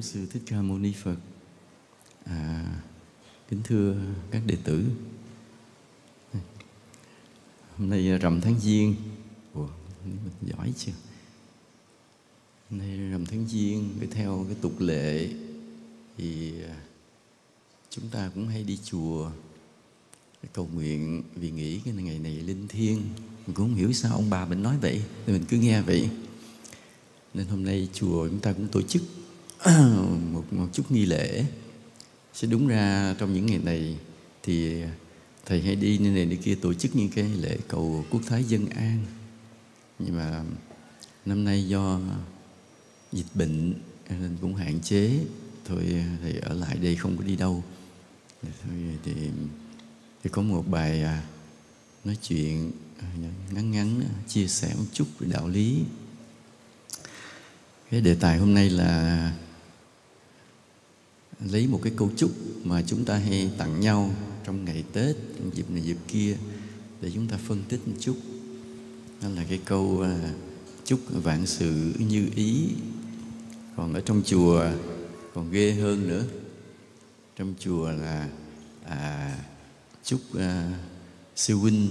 Bổn Sư Thích Ca Mâu Ni Phật. À, Kính thưa các đệ tử. Hôm nay à, rằm tháng Giêng. Ủa, mình giỏi chưa? Hôm nay rằm tháng Giêng Cái theo cái tục lệ Thì à, chúng ta cũng hay đi chùa. Cầu nguyện vì nghĩ cái ngày này linh thiêng. Mình cũng không hiểu sao ông bà mình nói vậy thì mình cứ nghe vậy. Nên hôm nay chùa chúng ta cũng tổ chức một, một chút nghi lễ sẽ đúng ra trong những ngày này. Thì thầy hay đi nơi này nơi kia tổ chức những cái lễ cầu quốc thái dân an. Nhưng mà năm nay do dịch bệnh nên cũng hạn chế. Thôi thầy ở lại đây không có đi đâu. Thôi thì thì có một bài à, nói chuyện à, ngắn ngắn à, chia sẻ một chút về đạo lý. Cái đề tài hôm nay là lấy một cái câu chúc mà chúng ta hay tặng nhau trong ngày Tết, trong dịp này dịp kia để chúng ta phân tích một chút. Đó là cái câu à, chúc vạn sự như ý. Còn ở trong chùa còn ghê hơn nữa. Trong chùa là à, chúc à, sư huynh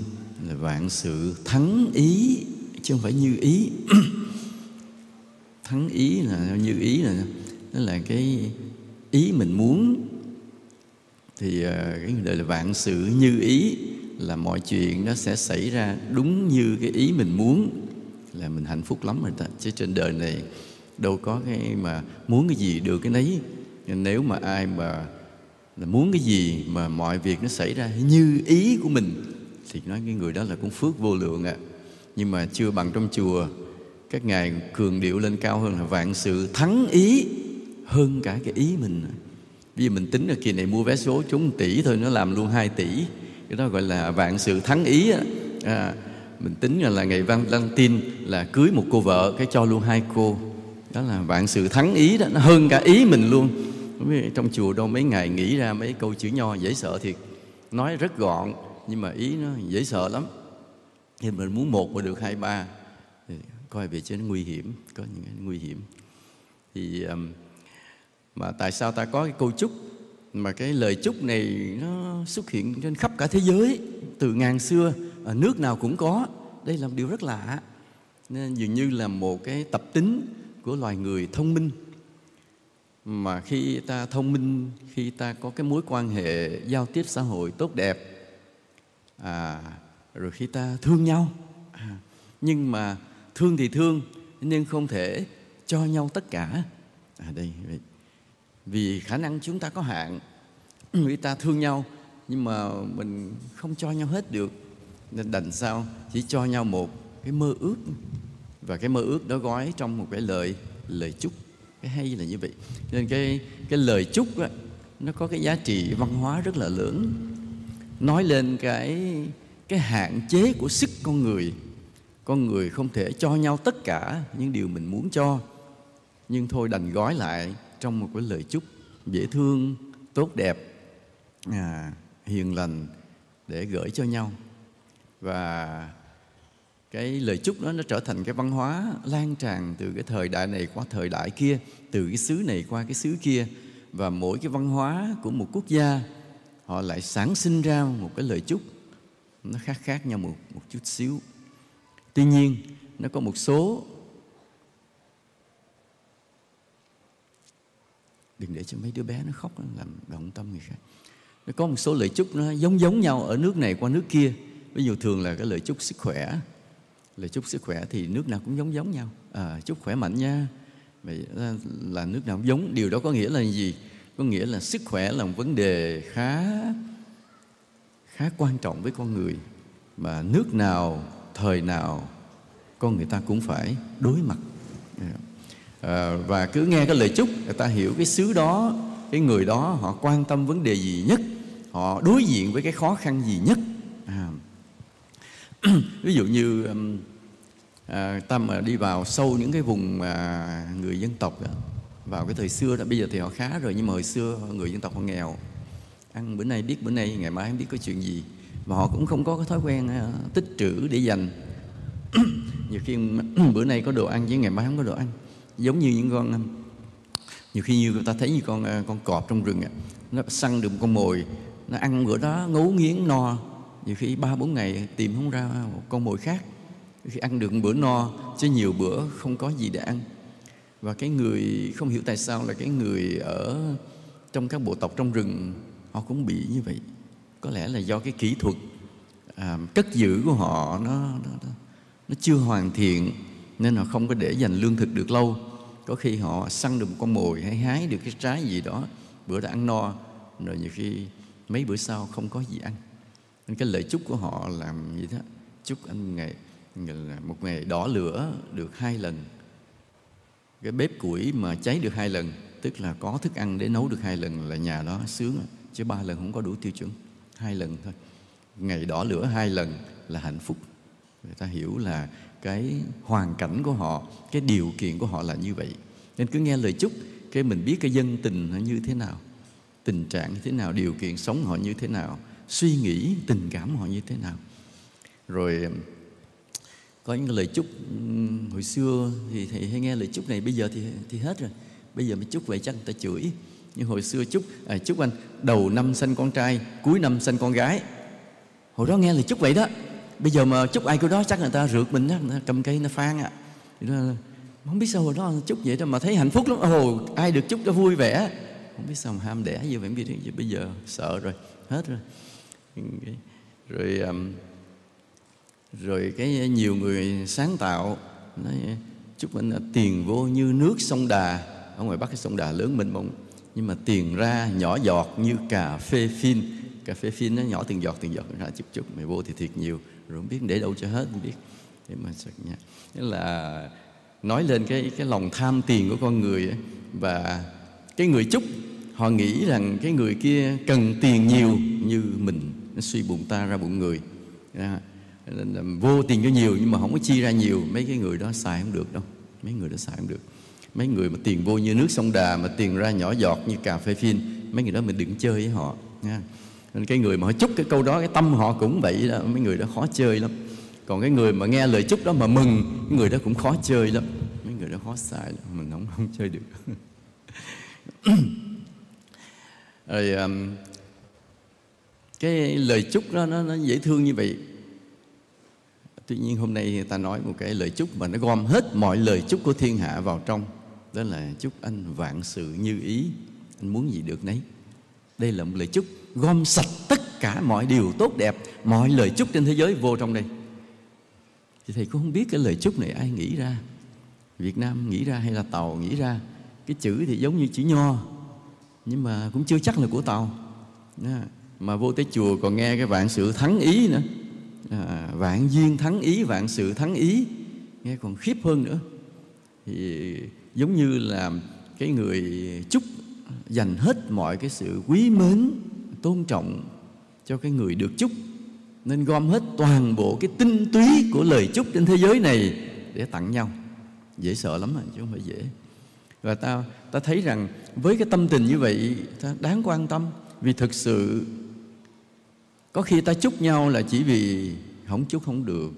là vạn sự thắng ý chứ không phải như ý thắng ý là như ý là nó là cái ý mình muốn, thì ờ, cái người đời là vạn sự như ý là mọi chuyện nó sẽ xảy ra đúng như cái ý mình muốn, là mình hạnh phúc lắm rồi ta. Chứ trên đời này đâu có cái mà muốn cái gì được cái nấy. Nên nếu mà ai mà là muốn cái gì mà mọi việc nó xảy ra như ý của mình, thì nói cái người đó là cũng phước vô lượng ạ. À. nhưng mà chưa bằng trong chùa, các ngài cường điệu lên cao hơn là vạn sự thắng ý hơn cả cái ý mình. Bây giờ mình tính là kỳ này mua vé số trúng tỷ thôi nó làm luôn 2 tỷ. Cái đó gọi là vạn sự thắng ý à, mình tính là, là ngày văn đăng tin là cưới một cô vợ cái cho luôn hai cô. Đó là vạn sự thắng ý đó nó hơn cả ý mình luôn. Trong chùa đâu mấy ngày nghĩ ra mấy câu chữ nho dễ sợ thiệt. Nói rất gọn nhưng mà ý nó dễ sợ lắm. Thì mình muốn một mà được hai ba. Thì coi về trên nó nguy hiểm có những cái nguy hiểm. Thì um, mà tại sao ta có cái câu chúc? Mà cái lời chúc này nó xuất hiện trên khắp cả thế giới từ ngàn xưa ở nước nào cũng có. Đây là một điều rất lạ. Nên dường như là một cái tập tính của loài người thông minh. Mà khi ta thông minh khi ta có cái mối quan hệ giao tiếp xã hội tốt đẹp à, rồi khi ta thương nhau. À, nhưng mà thương thì thương nhưng không thể cho nhau tất cả. À đây vì khả năng chúng ta có hạn. Người ta thương nhau nhưng mà mình không cho nhau hết được. Nên đành sao? Chỉ cho nhau một cái mơ ước. Và cái mơ ước đó gói trong một cái lời lời chúc. Cái hay là như vậy. Nên cái cái lời chúc á, nó có cái giá trị văn hóa rất là lớn. Nói lên cái cái hạn chế của sức con người. Con người không thể cho nhau tất cả những điều mình muốn cho. Nhưng thôi đành gói lại trong một cái lời chúc dễ thương tốt đẹp à, hiền lành để gửi cho nhau. Và cái lời chúc đó nó trở thành cái văn hóa lan tràn từ cái thời đại này qua thời đại kia từ cái xứ này qua cái xứ kia. Và mỗi cái văn hóa của một quốc gia họ lại sản sinh ra một cái lời chúc nó khác khác nhau một một chút xíu. Tuy nhiên nó có một số đừng để cho mấy đứa bé nó khóc nó làm động tâm người khác. Nó có một số lời chúc nó giống giống nhau ở nước này qua nước kia. Ví dụ thường là cái lời chúc sức khỏe. Lời chúc sức khỏe thì nước nào cũng giống giống nhau. À, chúc khỏe mạnh nha. Vậy là nước nào cũng giống. Điều đó có nghĩa là gì? Có nghĩa là sức khỏe là một vấn đề khá khá quan trọng với con người. Mà nước nào thời nào con người ta cũng phải đối mặt. Dạ à, và cứ nghe cái lời chúc người ta hiểu cái xứ đó cái người đó họ quan tâm vấn đề gì nhất họ đối diện với cái khó khăn gì nhất. À. ví dụ như um, à, ta mà đi vào sâu những cái vùng mà người dân tộc đó, vào cái thời xưa đó bây giờ thì họ khá rồi nhưng mà hồi xưa người dân tộc họ nghèo. Ăn bữa nay biết bữa nay ngày mai không biết có chuyện gì. Mà họ cũng không có cái thói quen à, tích trữ để dành. Nhiều khi bữa nay có đồ ăn chứ ngày mai không có đồ ăn giống như những con um, nhiều khi như ta thấy như con uh, con cọp trong rừng nó săn được một con mồi nó ăn bữa đó ngấu nghiến no. Nhiều khi ba bốn ngày tìm không ra một con mồi khác. Khi ăn được một bữa no chứ nhiều bữa không có gì để ăn. Và cái người không hiểu tại sao là cái người ở trong các bộ tộc trong rừng họ cũng bị như vậy. Có lẽ là do cái kỹ thuật à, cất giữ của họ nó, nó, nó nó chưa hoàn thiện nên họ không có để dành lương thực được lâu có khi họ săn được một con mồi hay hái được cái trái gì đó, bữa đã ăn no, rồi nhiều khi mấy bữa sau không có gì ăn. Nên cái lời chúc của họ làm gì đó chúc anh ngày một ngày đỏ lửa được hai lần. Cái bếp củi mà cháy được hai lần, tức là có thức ăn để nấu được hai lần là nhà đó sướng chứ ba lần không có đủ tiêu chuẩn. Hai lần thôi. Ngày đỏ lửa hai lần là hạnh phúc. Người ta hiểu là cái hoàn cảnh của họ cái điều kiện của họ là như vậy. Nên cứ nghe lời chúc cái mình biết cái dân tình nó như thế nào tình trạng như thế nào điều kiện sống họ như thế nào suy nghĩ tình cảm họ như thế nào. Rồi um, có những lời chúc um, hồi xưa thì thầy hay nghe lời chúc này bây giờ thì thì hết rồi. Bây giờ mới chúc vậy chắc người ta chửi. Nhưng hồi xưa chúc à, chúc anh đầu năm sinh con trai cuối năm sinh con gái. Hồi đó nghe lời chúc vậy đó bây giờ mà chúc ai cái đó chắc người ta rượt mình đó, người ta cầm cây nó phan ạ. À. không biết sao hồi đó chúc vậy đó mà thấy hạnh phúc lắm. Ồ ai được chúc cho vui vẻ. Không biết sao mà ham đẻ như vậy biết bây giờ sợ rồi hết rồi. Rồi rồi cái nhiều người sáng tạo nói chúc mình là tiền vô như nước sông đà. Ở ngoài bắc cái sông đà lớn mình mông nhưng mà tiền ra nhỏ giọt như cà phê phin. Cà phê phin nó nhỏ từng giọt từng giọt ra chút chút mày vô thì thiệt nhiều rồi không biết để đâu cho hết không biết. Để mà sạch nha thế là nói lên cái cái lòng tham tiền của con người ấy, và cái người chúc họ nghĩ rằng cái người kia cần tiền nhiều như mình. Nó suy bụng ta ra bụng người. À, là vô tiền cho nhiều nhưng mà không có chi ra nhiều. Mấy cái người đó xài không được đâu. Mấy người đó xài không được. Mấy người mà tiền vô như nước sông đà mà tiền ra nhỏ giọt như cà phê phin mấy người đó mình đừng chơi với họ nha nên cái người mà họ chúc cái câu đó cái tâm họ cũng vậy đó. Mấy người đó khó chơi lắm. Còn cái người mà nghe lời chúc đó mà mừng cái người đó cũng khó chơi lắm. Mấy người đó khó xài lắm. mình không không chơi được. Rồi um, cái lời chúc đó nó, nó dễ thương như vậy. Tuy nhiên hôm nay ta nói một cái lời chúc mà nó gom hết mọi lời chúc của thiên hạ vào trong. Đó là chúc anh vạn sự như ý. Anh muốn gì được nấy đây là một lời chúc gom sạch tất cả mọi điều tốt đẹp mọi lời chúc trên thế giới vô trong đây. Thì thầy cũng không biết cái lời chúc này ai nghĩ ra. Việt Nam nghĩ ra hay là Tàu nghĩ ra? Cái chữ thì giống như chữ nho nhưng mà cũng chưa chắc là của Tàu. Mà vô tới chùa còn nghe cái vạn sự thắng ý nữa. À, vạn duyên thắng ý vạn sự thắng ý nghe còn khiếp hơn nữa. Thì giống như là cái người chúc dành hết mọi cái sự quý mến, tôn trọng cho cái người được chúc, nên gom hết toàn bộ cái tinh túy của lời chúc trên thế giới này để tặng nhau. Dễ sợ lắm mà, chứ không phải dễ. Và ta ta thấy rằng với cái tâm tình như vậy, ta đáng quan tâm, vì thực sự có khi ta chúc nhau là chỉ vì không chúc không được.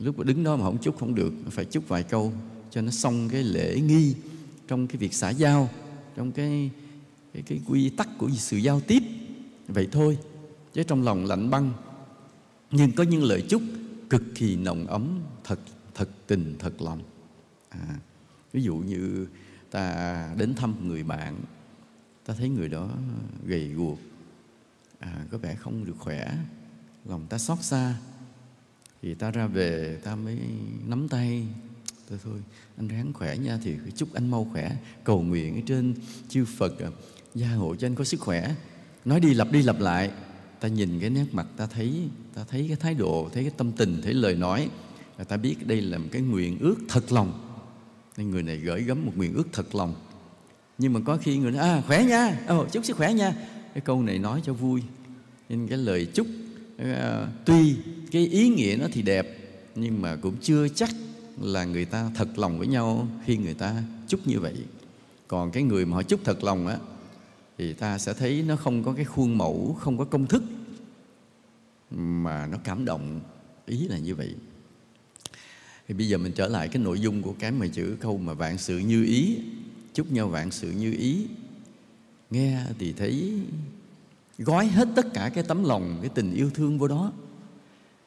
Lúc mà đứng đó mà không chúc không được, phải chúc vài câu cho nó xong cái lễ nghi trong cái việc xã giao trong cái cái, cái quy tắc của sự giao tiếp. Vậy thôi chứ trong lòng lạnh băng nhưng có những lời chúc cực kỳ nồng ấm thật thật tình thật lòng. À, ví dụ như ta đến thăm người bạn ta thấy người đó gầy guộc à, có vẻ không được khỏe lòng ta xót xa thì ta ra về ta mới nắm tay thôi thôi anh ráng khỏe nha thì chúc anh mau khỏe. Cầu nguyện ở trên chư Phật à, gia hộ cho anh có sức khỏe. Nói đi lặp đi lặp lại ta nhìn cái nét mặt ta thấy ta thấy cái thái độ thấy cái tâm tình thấy lời nói. Và ta biết đây là một cái nguyện ước thật lòng. Nên người này gửi gắm một nguyện ước thật lòng. Nhưng mà có khi người nói à khỏe nha ồ chúc sức khỏe nha. Cái câu này nói cho vui. Nên cái lời chúc uh, tuy cái ý nghĩa nó thì đẹp nhưng mà cũng chưa chắc là người ta thật lòng với nhau khi người ta chúc như vậy. Còn cái người mà họ chúc thật lòng á, thì ta sẽ thấy nó không có cái khuôn mẫu, không có công thức mà nó cảm động. Ý là như vậy. Thì bây giờ mình trở lại cái nội dung của cái mà chữ câu mà vạn sự như ý. Chúc nhau vạn sự như ý. Nghe thì thấy gói hết tất cả cái tấm lòng, cái tình yêu thương vô đó.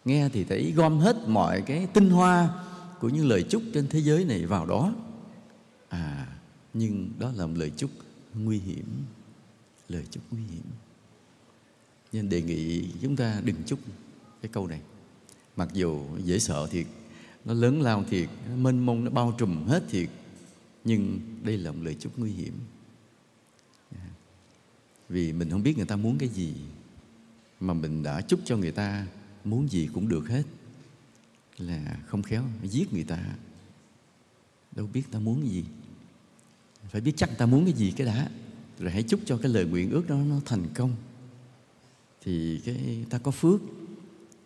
Nghe thì thấy gom hết mọi cái tinh hoa của những lời chúc trên thế giới này vào đó. À nhưng đó là một lời chúc nguy hiểm, lời chúc nguy hiểm. Nên đề nghị chúng ta đừng chúc cái câu này. Mặc dù dễ sợ thiệt, nó lớn lao thiệt, nó mênh mông, nó bao trùm hết thiệt, nhưng đây là một lời chúc nguy hiểm. À, vì mình không biết người ta muốn cái gì, mà mình đã chúc cho người ta, muốn gì cũng được hết là không khéo giết người ta. Đâu biết ta muốn cái gì. Phải biết chắc ta muốn cái gì cái đã. Rồi hãy chúc cho cái lời nguyện ước đó nó thành công. Thì cái, ta có phước.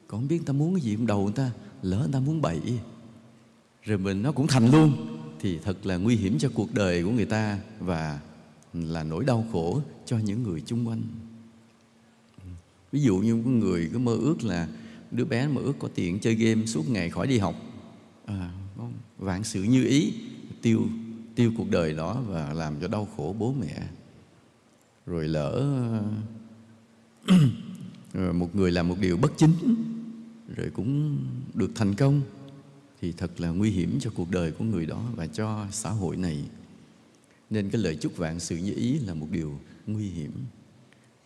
Còn không biết ta muốn cái gì trong đầu người ta lỡ người ta muốn bậy rồi mình nó cũng thành luôn. Thì thật là nguy hiểm cho cuộc đời của người ta và là nỗi đau khổ cho những người chung quanh. Ví dụ như có người cứ mơ ước là đứa bé mơ ước có tiền chơi game suốt ngày khỏi đi học. À, vạn sự như ý tiêu tiêu cuộc đời đó và làm cho đau khổ bố mẹ. Rồi lỡ một người làm một điều bất chính rồi cũng được thành công thì thật là nguy hiểm cho cuộc đời của người đó và cho xã hội này. Nên cái lời chúc vạn sự như ý là một điều nguy hiểm.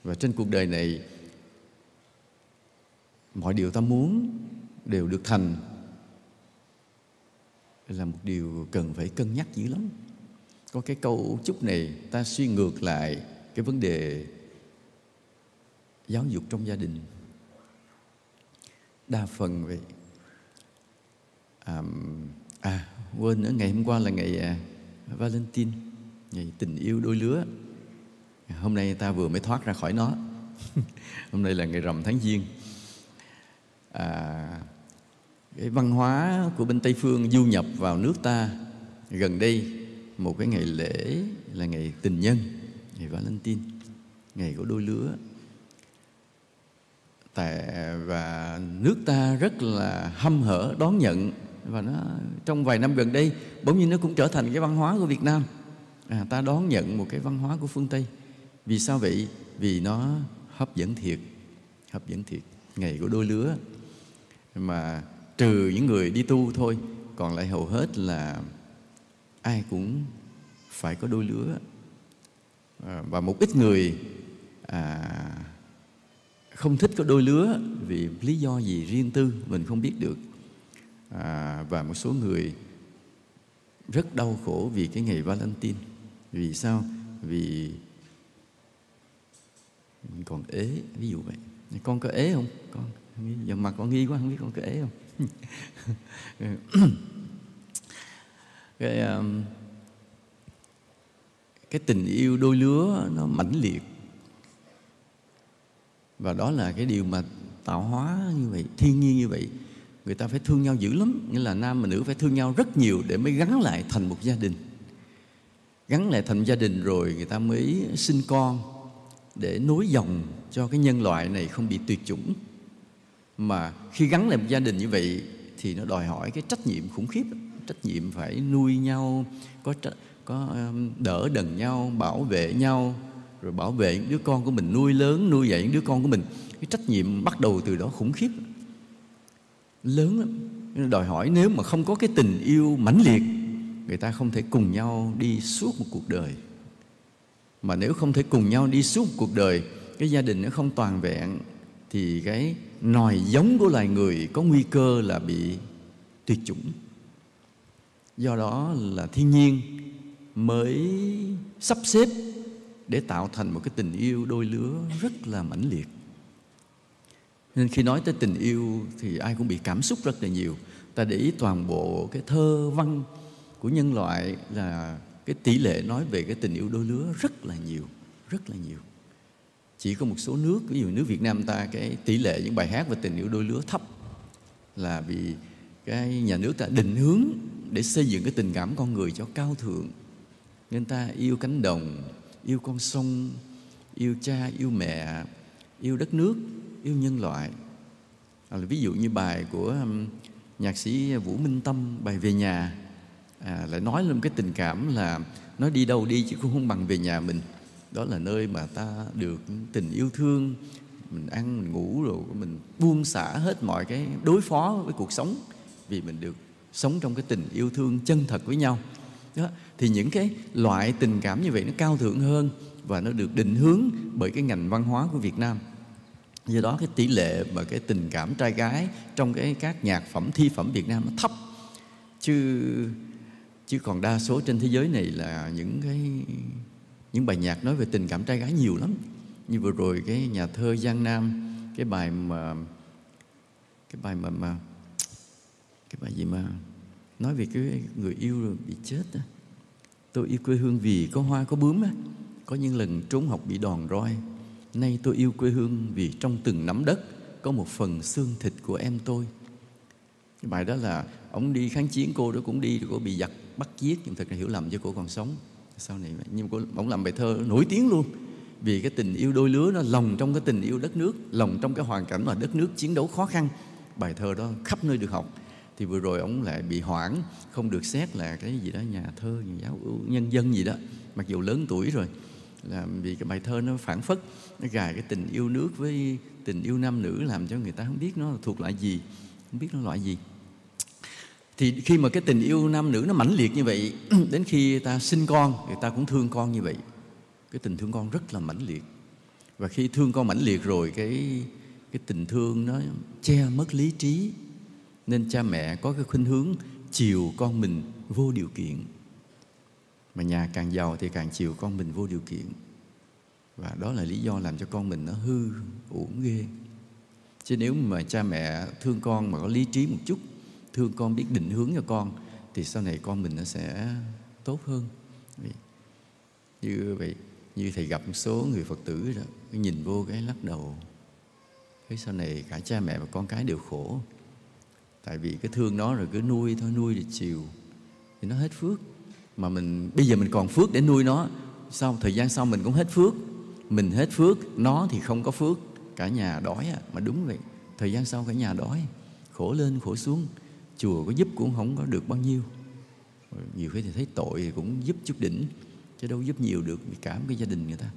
Và trên cuộc đời này mọi điều ta muốn đều được thành. Là một điều cần phải cân nhắc dữ lắm. Có cái câu chúc này ta suy ngược lại cái vấn đề giáo dục trong gia đình. Đa phần vậy. À, à quên nữa ngày hôm qua là ngày à, Valentine ngày tình yêu đôi lứa. Hôm nay ta vừa mới thoát ra khỏi nó. Hôm nay là ngày rằm tháng giêng à, cái văn hóa của bên tây phương du nhập vào nước ta gần đây một cái ngày lễ là ngày tình nhân ngày valentine ngày của đôi lứa. Tại và nước ta rất là hâm hở đón nhận và nó trong vài năm gần đây bỗng nhiên nó cũng trở thành cái văn hóa của Việt Nam. À, ta đón nhận một cái văn hóa của phương Tây. Vì sao vậy? Vì nó hấp dẫn thiệt hấp dẫn thiệt. Ngày của đôi lứa mà trừ những người đi tu thôi còn lại hầu hết là ai cũng phải có đôi lứa. À, và một ít người à, không thích có đôi lứa vì lý do gì riêng tư mình không biết được. À, và một số người rất đau khổ vì cái ngày Valentine. Vì sao? Vì mình còn ế ví dụ vậy. Con có ế không? Con giờ mặt con nghi quá không biết con kể không? Cái um, cái tình yêu đôi lứa nó mãnh liệt. Và đó là cái điều mà tạo hóa như vậy thiên nhiên như vậy. Người ta phải thương nhau dữ lắm nghĩa là nam và nữ phải thương nhau rất nhiều để mới gắn lại thành một gia đình. Gắn lại thành gia đình rồi người ta mới sinh con để nối dòng cho cái nhân loại này không bị tuyệt chủng mà khi gắn lại một gia đình như vậy thì nó đòi hỏi cái trách nhiệm khủng khiếp trách nhiệm phải nuôi nhau, có có um, đỡ đần nhau, bảo vệ nhau, rồi bảo vệ những đứa con của mình, nuôi lớn, nuôi dạy những đứa con của mình. Cái trách nhiệm bắt đầu từ đó khủng khiếp lớn lắm. Đòi hỏi nếu mà không có cái tình yêu mãnh liệt, người ta không thể cùng nhau đi suốt một cuộc đời. Mà nếu không thể cùng nhau đi suốt một cuộc đời, cái gia đình nó không toàn vẹn, thì cái nòi giống của loài người có nguy cơ là bị tuyệt chủng. Do đó là thiên nhiên mới sắp xếp để tạo thành một cái tình yêu đôi lứa rất là mãnh liệt. Nên khi nói tới tình yêu thì ai cũng bị cảm xúc rất là nhiều. Ta để ý toàn bộ cái thơ văn của nhân loại là cái tỷ lệ nói về cái tình yêu đôi lứa rất là nhiều, rất là nhiều chỉ có một số nước ví dụ nước Việt Nam ta cái tỷ lệ những bài hát về tình yêu đôi lứa thấp là vì cái nhà nước ta định hướng để xây dựng cái tình cảm con người cho cao thượng. Nên ta yêu cánh đồng yêu con sông yêu cha yêu mẹ yêu đất nước yêu nhân loại. À, ví dụ như bài của um, nhạc sĩ Vũ Minh Tâm bài về nhà à, lại nói lên cái tình cảm là nói đi đâu đi chứ cũng không bằng về nhà mình đó là nơi mà ta được tình yêu thương, mình ăn, mình ngủ rồi, mình buông xả hết mọi cái đối phó với cuộc sống. Vì mình được sống trong cái tình yêu thương chân thật với nhau. Đó, thì những cái loại tình cảm như vậy nó cao thượng hơn và nó được định hướng bởi cái ngành văn hóa của Việt Nam. Do đó cái tỷ lệ mà cái tình cảm trai gái trong cái các nhạc phẩm, thi phẩm Việt Nam nó thấp. Chứ chứ còn đa số trên thế giới này là những cái những bài nhạc nói về tình cảm trai gái nhiều lắm. Như vừa rồi cái nhà thơ Giang Nam, cái bài mà, cái bài mà mà, cái bài gì mà nói về cái người yêu rồi bị chết đó. tôi yêu quê hương vì có hoa, có bướm á. Có những lần trốn học bị đòn roi. Nay tôi yêu quê hương vì trong từng nắm đất có một phần xương thịt của em tôi. Cái bài đó là, ông đi kháng chiến, cô đó cũng đi, rồi cô bị giặc bắt giết. Nhưng thật là hiểu lầm cho cô còn sống sau này nhưng mà ông làm bài thơ nổi tiếng luôn. Vì cái tình yêu đôi lứa nó lồng trong cái tình yêu đất nước lồng trong cái hoàn cảnh mà đất nước chiến đấu khó khăn. Bài thơ đó khắp nơi được học. Thì vừa rồi ông lại bị hoãn không được xét là cái gì đó, nhà thơ, nhà giáo nhân dân gì đó. Mặc dù lớn tuổi rồi, là vì cái bài thơ nó phản phất, nó gài cái tình yêu nước với tình yêu nam nữ, làm cho người ta không biết nó thuộc loại gì, không biết nó loại gì thì khi mà cái tình yêu nam nữ nó mãnh liệt như vậy, đến khi ta sinh con, người ta cũng thương con như vậy, cái tình thương con rất là mãnh liệt. Và khi thương con mãnh liệt rồi, cái cái tình thương nó che mất lý trí, nên cha mẹ có cái khuynh hướng chiều con mình vô điều kiện. Mà nhà càng giàu thì càng chiều con mình vô điều kiện. Và đó là lý do làm cho con mình nó hư, uổng ghê. Chứ nếu mà cha mẹ thương con mà có lý trí một chút thương con, biết định hướng cho con, thì sau này con mình nó sẽ tốt hơn. Như vậy, như thầy gặp một số người phật tử đó nhìn vô cái lắc đầu. Cái sau này cả cha mẹ và con cái đều khổ. Tại vì cái thương nó rồi cứ nuôi thôi, nuôi để chiều. Thì nó hết phước. Mà mình, bây giờ mình còn phước để nuôi nó. Sau, thời gian sau mình cũng hết phước. Mình hết phước, nó thì không có phước. Cả nhà đói à mà đúng vậy. Thời gian sau cả nhà đói. Khổ lên, khổ xuống chùa có giúp cũng không có được bao nhiêu. Nhiều khi thì thấy tội thì cũng giúp chút đỉnh, chứ đâu giúp nhiều được vì cảm cái gia đình người ta.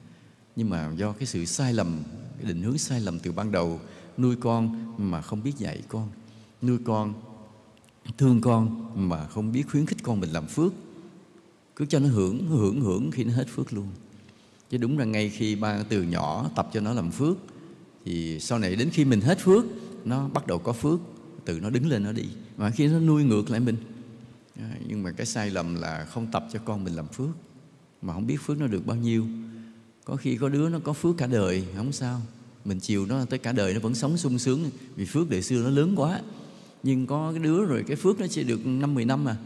Nhưng mà do cái sự sai lầm, cái định hướng sai lầm từ ban đầu, nuôi con mà không biết dạy con, nuôi con, thương con mà không biết khuyến khích con mình làm phước, cứ cho nó hưởng hưởng hưởng khi nó hết phước luôn. Chứ đúng là ngay khi ba từ nhỏ tập cho nó làm phước, thì sau này đến khi mình hết phước, nó bắt đầu có phước từ nó đứng lên nó đi. Mà khi nó nuôi ngược lại mình. Dạ, nhưng mà cái sai lầm là không tập cho con mình làm phước. Mà không biết phước nó được bao nhiêu. Có khi có đứa nó có phước cả đời, không sao. Mình chiều nó tới cả đời nó vẫn sống sung sướng. Vì phước đời xưa nó lớn quá. Nhưng có cái đứa rồi cái phước nó chỉ được năm mười năm à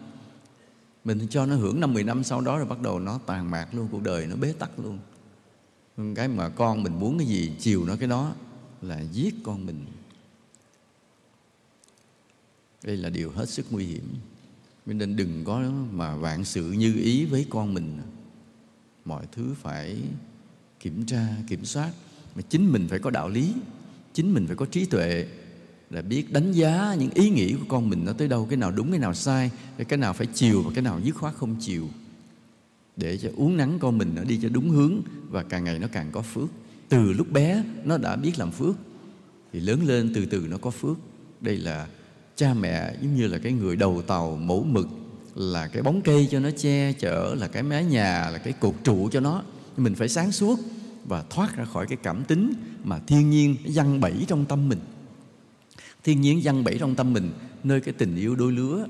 mình cho nó hưởng năm mười năm sau đó rồi bắt đầu nó tàn mạc luôn, cuộc đời nó bế tắc luôn. Cái mà con mình muốn cái gì, chiều nó cái đó là giết con mình đây là điều hết sức nguy hiểm. Nên đừng có mà vạn sự như ý với con mình. Mọi thứ phải kiểm tra, kiểm soát. Mà chính mình phải có đạo lý, chính mình phải có trí tuệ là biết đánh giá những ý nghĩ của con mình nó tới đâu, cái nào đúng, cái nào sai cái nào phải chiều và cái nào dứt khoát không chiều. Để cho uống nắng con mình nó đi cho đúng hướng và càng ngày nó càng có phước. Từ lúc bé nó đã biết làm phước, thì lớn lên từ từ nó có phước. Đây là cha mẹ giống như là cái người đầu tàu mẫu mực, là cái bóng cây cho nó che chở, là cái mái nhà, là cái cột trụ cho nó. Mình phải sáng suốt và thoát ra khỏi cái cảm tính mà thiên nhiên văng bẫy trong tâm mình. Thiên nhiên văng bẫy trong tâm mình, nơi cái tình yêu đôi lứa.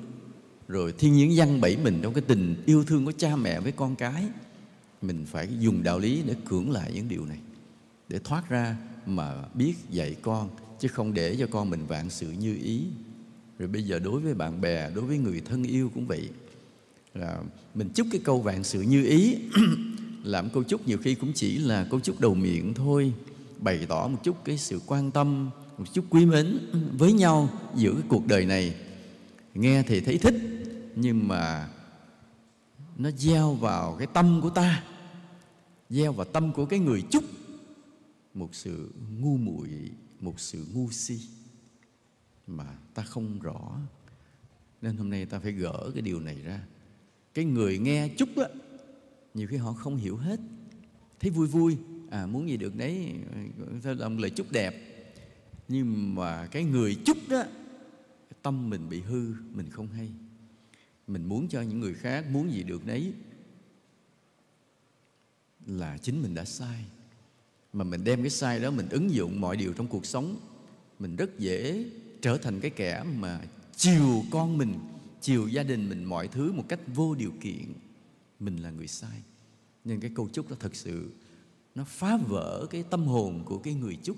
Rồi thiên nhiên văng bẫy mình trong cái tình yêu thương của cha mẹ với con cái. Mình phải dùng đạo lý để cưỡng lại những điều này, để thoát ra mà biết dạy con, chứ không để cho con mình vạn sự như ý rồi bây giờ đối với bạn bè, đối với người thân yêu cũng vậy. Là mình chúc cái câu vạn sự như ý. Làm câu chúc nhiều khi cũng chỉ là câu chúc đầu miệng thôi. Bày tỏ một chút cái sự quan tâm, một chút quý mến với nhau giữa cái cuộc đời này. Nghe thì thấy thích, nhưng mà nó gieo vào cái tâm của ta, gieo vào tâm của cái người chúc. Một sự ngu muội, một sự ngu si mà ta không rõ. Nên hôm nay ta phải gỡ cái điều này ra. Cái người nghe chút á, nhiều khi họ không hiểu hết. Thấy vui vui à muốn gì được đấy theo lòng lời chúc đẹp. Nhưng mà cái người chúc đó tâm mình bị hư, mình không hay. Mình muốn cho những người khác muốn gì được đấy là chính mình đã sai. Mà mình đem cái sai đó mình ứng dụng mọi điều trong cuộc sống, mình rất dễ trở thành cái kẻ mà chiều con mình, chiều gia đình mình mọi thứ một cách vô điều kiện, mình là người sai. Nên cái câu chúc đó thật sự nó phá vỡ cái tâm hồn của cái người chúc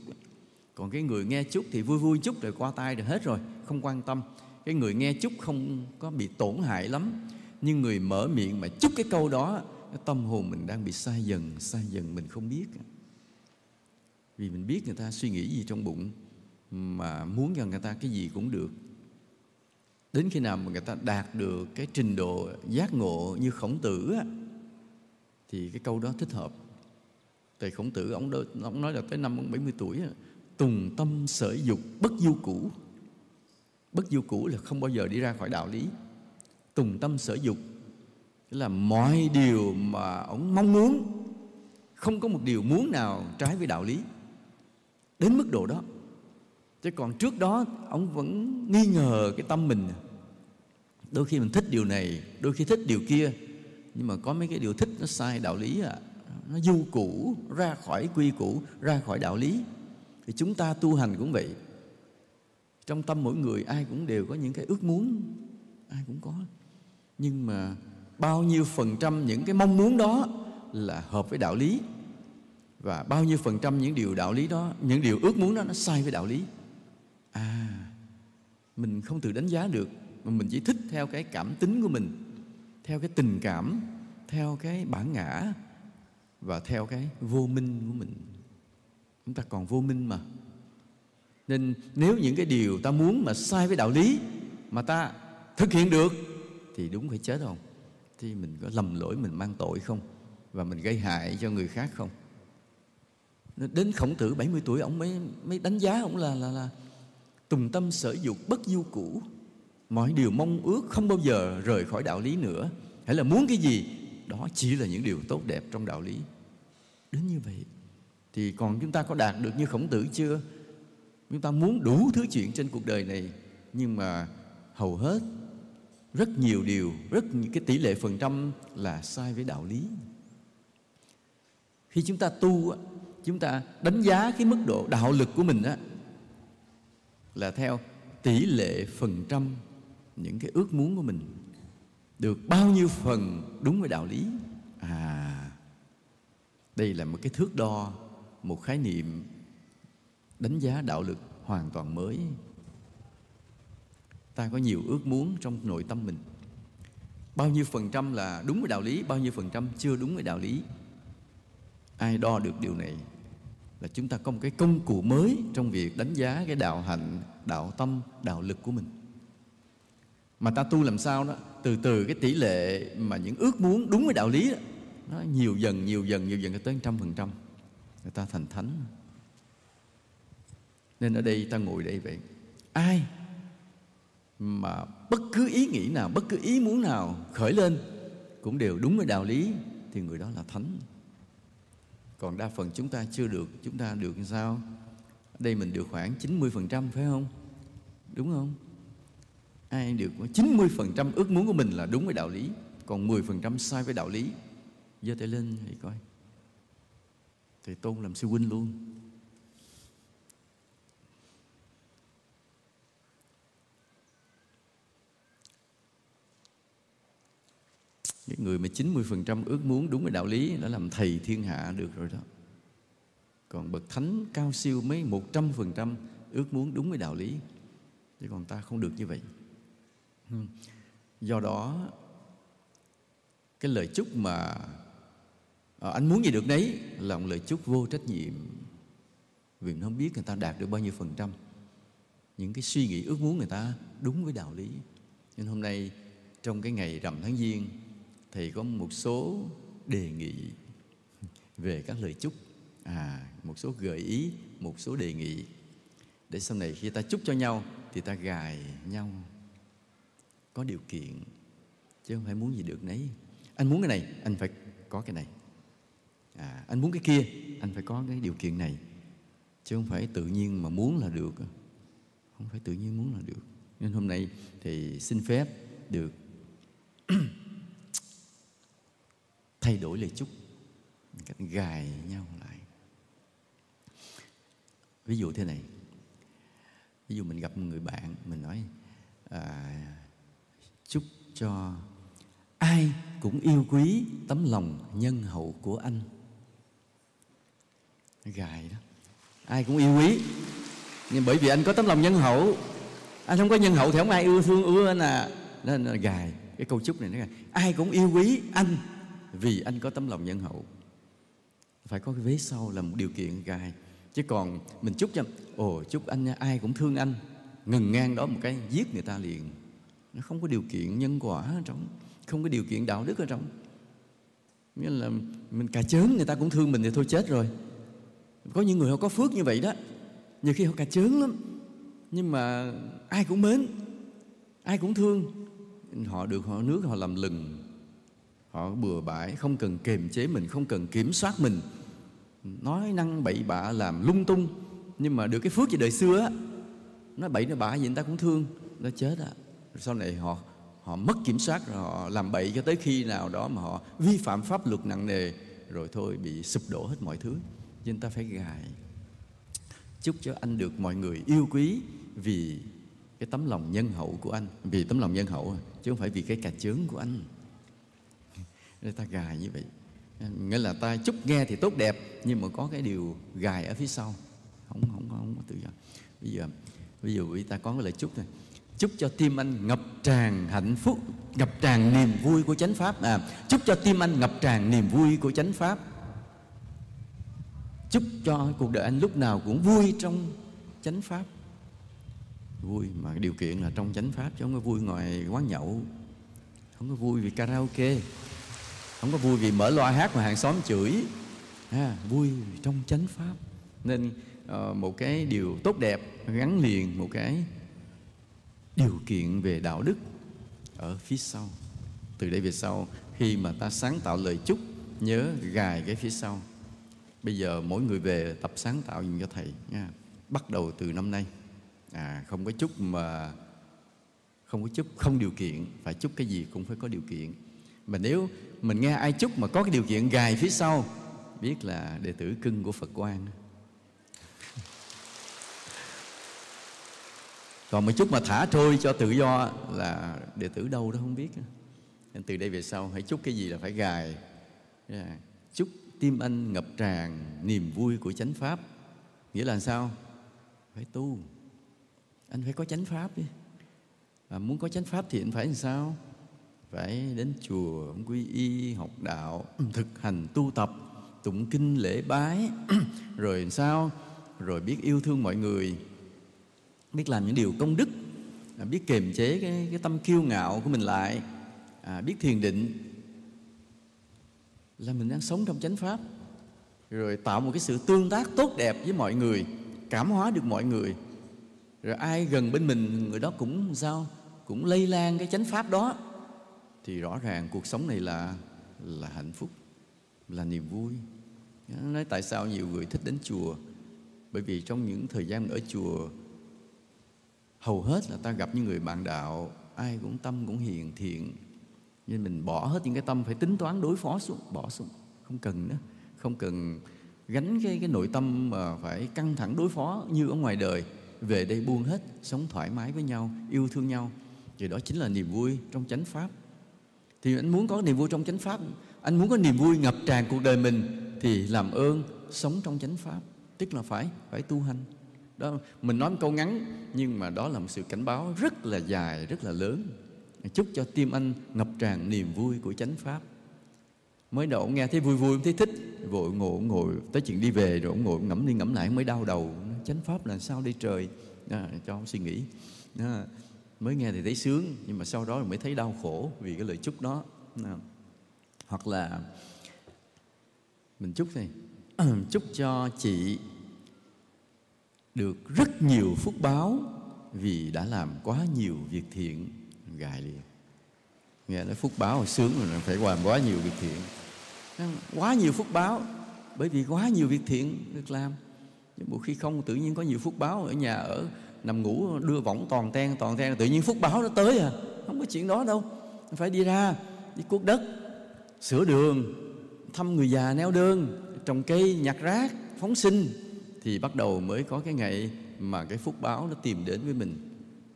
còn cái người nghe chúc thì vui vui chúc rồi qua tay rồi hết rồi, không quan tâm. Cái người nghe chúc không có bị tổn hại lắm, nhưng người mở miệng mà chúc cái câu đó, cái tâm hồn mình đang bị sai dần sai dần mình không biết. Vì mình biết người ta suy nghĩ gì trong bụng mà muốn cho người ta cái gì cũng được. Đến khi nào mà người ta đạt được cái trình độ giác ngộ như khổng tử á, thì cái câu đó thích hợp. Thầy khổng tử ông, đó, ông nói là tới năm ông 70 tuổi á, tùng tâm sở dục bất du cũ bất du cũ là không bao giờ đi ra khỏi đạo lý. Tùng tâm sở dục là mọi điều mà ông mong muốn không có một điều muốn nào trái với đạo lý. Đến mức độ đó chứ còn trước đó, ông vẫn nghi ngờ cái tâm mình. Đôi khi mình thích điều này, đôi khi thích điều kia. Nhưng mà có mấy cái điều thích nó sai đạo lý à. Nó du cũ ra khỏi quy củ, ra khỏi đạo lý. Thì chúng ta tu hành cũng vậy. Trong tâm mỗi người ai cũng đều có những cái ước muốn, ai cũng có. Nhưng mà bao nhiêu phần trăm những cái mong muốn đó là hợp với đạo lý. Và bao nhiêu phần trăm những điều đạo lý đó, những điều ước muốn đó nó sai với đạo lý mình không tự đánh giá được, mà mình chỉ thích theo cái cảm tính của mình, theo cái tình cảm, theo cái bản ngã và theo cái vô minh của mình. Chúng ta còn vô minh mà. Nên nếu những cái điều ta muốn mà sai với đạo lý mà ta thực hiện được, thì đúng phải chết không? Thì mình có lầm lỗi mình mang tội không? Và mình gây hại cho người khác không? Đến khổng tử 70 tuổi, ông mới mới đánh giá, ông là là là tùng tâm sở dục bất du cũ mọi điều mong ước không bao giờ rời khỏi đạo lý nữa. Hay là muốn cái gì, đó chỉ là những điều tốt đẹp trong đạo lý. Đến như vậy, thì còn chúng ta có đạt được như khổng tử chưa? Chúng ta muốn đủ thứ chuyện trên cuộc đời này, nhưng mà hầu hết, rất nhiều điều, rất cái tỷ lệ phần trăm là sai với đạo lý. Khi chúng ta tu chúng ta đánh giá cái mức độ đạo lực của mình á là theo tỷ lệ phần trăm những cái ước muốn của mình. Được bao nhiêu phần đúng với đạo lý? À đây là một cái thước đo, một khái niệm đánh giá đạo lực hoàn toàn mới. Ta có nhiều ước muốn trong nội tâm mình. Bao nhiêu phần trăm là đúng với đạo lý, bao nhiêu phần trăm chưa đúng với đạo lý? Ai đo được điều này? Là chúng ta có một cái công cụ mới trong việc đánh giá cái đạo hạnh đạo tâm đạo lực của mình. Mà ta tu làm sao đó từ từ cái tỷ lệ mà những ước muốn đúng với đạo lý đó, nó nhiều dần nhiều dần nhiều dần tới trăm phần trăm. Người ta thành thánh. Nên ở đây ta ngồi đây vậy. Ai mà bất cứ ý nghĩ nào bất cứ ý muốn nào khởi lên cũng đều đúng với đạo lý thì người đó là thánh còn đa phần chúng ta chưa được, chúng ta được sao? Ở đây mình được khoảng 90% phải không? Đúng không? Ai được 90% ước muốn của mình là đúng với đạo lý, còn 10% sai với đạo lý? Giơ tay lên thì coi. Thầy tôn làm sư huynh luôn. Cái người mà 90% ước muốn đúng với đạo lý đã làm thầy thiên hạ được rồi đó. Còn bậc thánh cao siêu mấy 100% ước muốn đúng với đạo lý. Chứ còn ta không được như vậy. Hmm. Do đó cái lời chúc mà à, anh muốn gì được đấy là một lời chúc vô trách nhiệm vì mình không biết người ta đạt được bao nhiêu phần trăm những cái suy nghĩ ước muốn người ta đúng với đạo lý nên hôm nay trong cái ngày rằm tháng giêng thầy có một số đề nghị về các lời chúc. À một số gợi ý một số đề nghị. Để sau này khi ta chúc cho nhau thì ta gài nhau. Có điều kiện chứ không phải muốn gì được nấy. Anh muốn cái này anh phải có cái này. À, anh muốn cái kia anh phải có cái điều kiện này. Chứ không phải tự nhiên mà muốn là được. Không phải tự nhiên muốn là được. Nên hôm nay thì xin phép được thay đổi lời chúc cách gài nhau lại. Ví dụ thế này. Ví dụ mình gặp một người bạn mình nói à, chúc cho ai cũng yêu quý tấm lòng nhân hậu của anh. Gài đó. Ai cũng yêu quý nhưng bởi vì anh có tấm lòng nhân hậu anh không có nhân hậu thì không ai yêu thương ưa anh à. Nên là gài. Cái câu chúc này nó gài. Ai cũng yêu quý anh vì anh có tấm lòng nhân hậu. Phải có cái vế sau là một điều kiện gài. Chứ còn mình chúc cho, ồ, chúc anh nha, ai cũng thương anh. Ngừng ngang đó một cái, giết người ta liền. Nó không có điều kiện nhân quả ở trong, không có điều kiện đạo đức ở trong. Nghĩa là mình cà chớn, người ta cũng thương mình thì thôi chết rồi. Có những người họ có phước như vậy đó. Nhiều khi họ cà chớn lắm. Nhưng mà ai cũng mến, ai cũng thương. Họ được họ nước họ làm lừng họ bừa bãi, không cần kiềm chế mình, không cần kiểm soát mình. Nói năng bậy bạ làm lung tung, nhưng mà được cái phước gì đời xưa á, nói bậy nói bạ gì người ta cũng thương, nó chết á. Sau này họ họ mất kiểm soát rồi họ làm bậy cho tới khi nào đó mà họ vi phạm pháp luật nặng nề, rồi thôi bị sụp đổ hết mọi thứ. Nên ta phải gài chúc cho anh được mọi người yêu quý vì cái tấm lòng nhân hậu của anh, vì tấm lòng nhân hậu, chứ không phải vì cái cà chướng của anh để ta gài như vậy. Nghĩa là ta chúc nghe thì tốt đẹp, nhưng mà có cái điều gài ở phía sau. Không không không không tự do. Bây giờ bây giờ ta có cái lời chúc thôi. chúc cho tim anh ngập tràn hạnh phúc, ngập tràn niềm vui của chánh pháp. À chúc cho tim anh ngập tràn niềm vui của chánh pháp. Chúc cho cuộc đời anh lúc nào cũng vui trong chánh pháp. Vui mà điều kiện là trong chánh pháp chứ không có vui ngoài quán nhậu. Không có vui vì karaoke không có vui vì mở loa hát mà hàng xóm chửi. À, vui trong chánh pháp. Nên uh, một cái điều tốt đẹp gắn liền một cái điều kiện về đạo đức ở phía sau. Từ đây về sau khi mà ta sáng tạo lời chúc nhớ gài cái phía sau. Bây giờ mỗi người về tập sáng tạo dùng cho thầy nha. Bắt đầu từ năm nay. À không có chúc mà không có chúc không điều kiện. Phải chúc cái gì cũng phải có điều kiện. Mà nếu mình nghe ai chúc mà có cái điều kiện gài phía sau biết là đệ tử cưng của phật quan còn một chút mà thả trôi cho tự do là đệ tử đâu đó không biết. Nên từ đây về sau hãy chúc cái gì là phải gài. Dạ, chúc tim anh ngập tràn niềm vui của chánh pháp. Nghĩa là sao? Phải tu. Anh phải có chánh pháp đi. À, muốn có chánh pháp thì anh phải làm sao? Phải đến chùa quy y học đạo thực hành tu tập tụng kinh lễ bái. Rồi sao? Rồi biết yêu thương mọi người biết làm những điều công đức à, biết kiềm chế cái, cái tâm kiêu ngạo của mình lại à, biết thiền định. Là mình đang sống trong chánh pháp. Rồi tạo một cái sự tương tác tốt đẹp với mọi người cảm hóa được mọi người. Rồi ai gần bên mình người đó cũng sao? Cũng lây lan cái chánh pháp đó thì rõ ràng cuộc sống này là là hạnh phúc, là niềm vui. Nói tại sao nhiều người thích đến chùa? Bởi vì trong những thời gian ở chùa, hầu hết là ta gặp những người bạn đạo, ai cũng tâm cũng hiền thiện. Nên mình bỏ hết những cái tâm phải tính toán đối phó xuống, bỏ xuống. Không cần nữa. Không cần gánh cái cái nội tâm mà phải căng thẳng đối phó như ở ngoài đời. Về đây buông hết, sống thoải mái với nhau, yêu thương nhau. Thì đó chính là niềm vui trong chánh pháp thì anh muốn có niềm vui trong chánh pháp. Anh muốn có niềm vui ngập tràn cuộc đời mình thì làm ơn sống trong chánh pháp. Tức là phải phải tu hành. Đó mình nói một câu ngắn nhưng mà đó là một sự cảnh báo rất là dài rất là lớn. Chúc cho tim anh ngập tràn niềm vui của chánh pháp. Mới đầu nghe thấy vui vui thấy thích. Vội ngồi ngồi tới chuyện đi về rồi ông ngồi ngẫm đi ngẫm lại mới đau đầu. Chánh pháp là sao đây trời? À, cho ông suy nghĩ. À, mới nghe thì thấy sướng, nhưng mà sau đó mới thấy đau khổ vì cái lời chúc đó. Hoặc là mình chúc này, chúc cho chị được rất nhiều phúc báo vì đã làm quá nhiều việc thiện. Gài liền. Nghe nói phúc báo sướng rồi, phải làm quá nhiều việc thiện. Quá nhiều phúc báo, bởi vì quá nhiều việc thiện được làm. Nhưng một khi không, tự nhiên có nhiều phúc báo ở nhà, ở nằm ngủ đưa võng toàn ten toàn ten tự nhiên phúc báo nó tới à. Không có chuyện đó đâu. Phải đi ra đi cuốc đất sửa đường thăm người già neo đơn trồng cây nhặt rác phóng sinh. Thì bắt đầu mới có cái ngày mà cái phúc báo nó tìm đến với mình.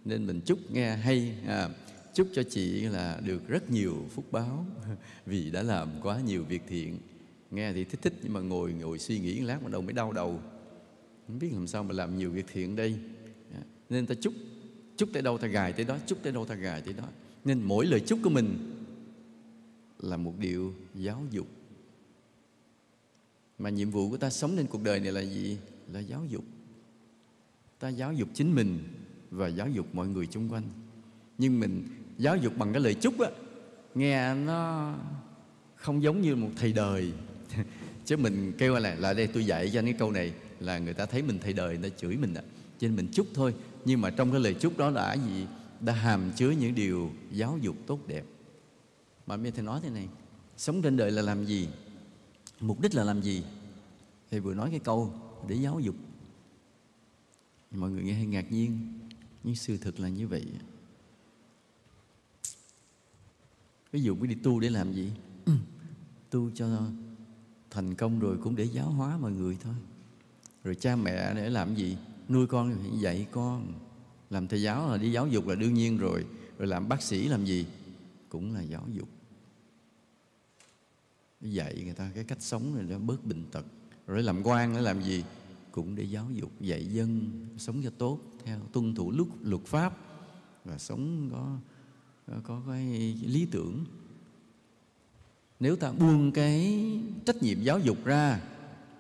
Nên mình chúc nghe hay à, chúc cho chị là được rất nhiều phúc báo vì đã làm quá nhiều việc thiện. Nghe thì thích thích nhưng mà ngồi ngồi suy nghĩ lát bắt đầu mới đau đầu. Không biết làm sao mà làm nhiều việc thiện đây nên ta chúc chúc tới đâu ta gài tới đó, chúc tới đâu ta gài tới đó. Nên mỗi lời chúc của mình là một điều giáo dục. Mà nhiệm vụ của ta sống trên cuộc đời này là gì? Là giáo dục. Ta giáo dục chính mình và giáo dục mọi người xung quanh. Nhưng mình giáo dục bằng cái lời chúc á, nghe nó không giống như một thầy đời. Chứ mình kêu là lại đây, tôi dạy cho anh cái câu này là người ta thấy mình thầy đời, người ta chửi mình ạ cho nên mình chúc thôi nhưng mà trong cái lời chúc đó đã gì? Đã hàm chứa những điều giáo dục tốt đẹp. Mà bây thầy nói thế này, sống trên đời là làm gì? Mục đích là làm gì? Thầy vừa nói cái câu để giáo dục. Mọi người nghe hay ngạc nhiên, nhưng sự thật là như vậy. Ví dụ mới đi tu để làm gì? Tu cho thành công rồi cũng để giáo hóa mọi người thôi. Rồi cha mẹ để làm gì? Nuôi con dạy con. Làm thầy giáo là đi giáo dục là đương nhiên rồi. Rồi làm bác sĩ làm gì? Cũng là giáo dục. Dạy người ta cái cách sống này nó bớt bệnh tật. Rồi làm quan nó làm gì? Cũng để giáo dục, dạy dân, sống cho tốt, theo tuân thủ luật luật pháp. Và sống có có cái lý tưởng. Nếu ta buông cái trách nhiệm giáo dục ra,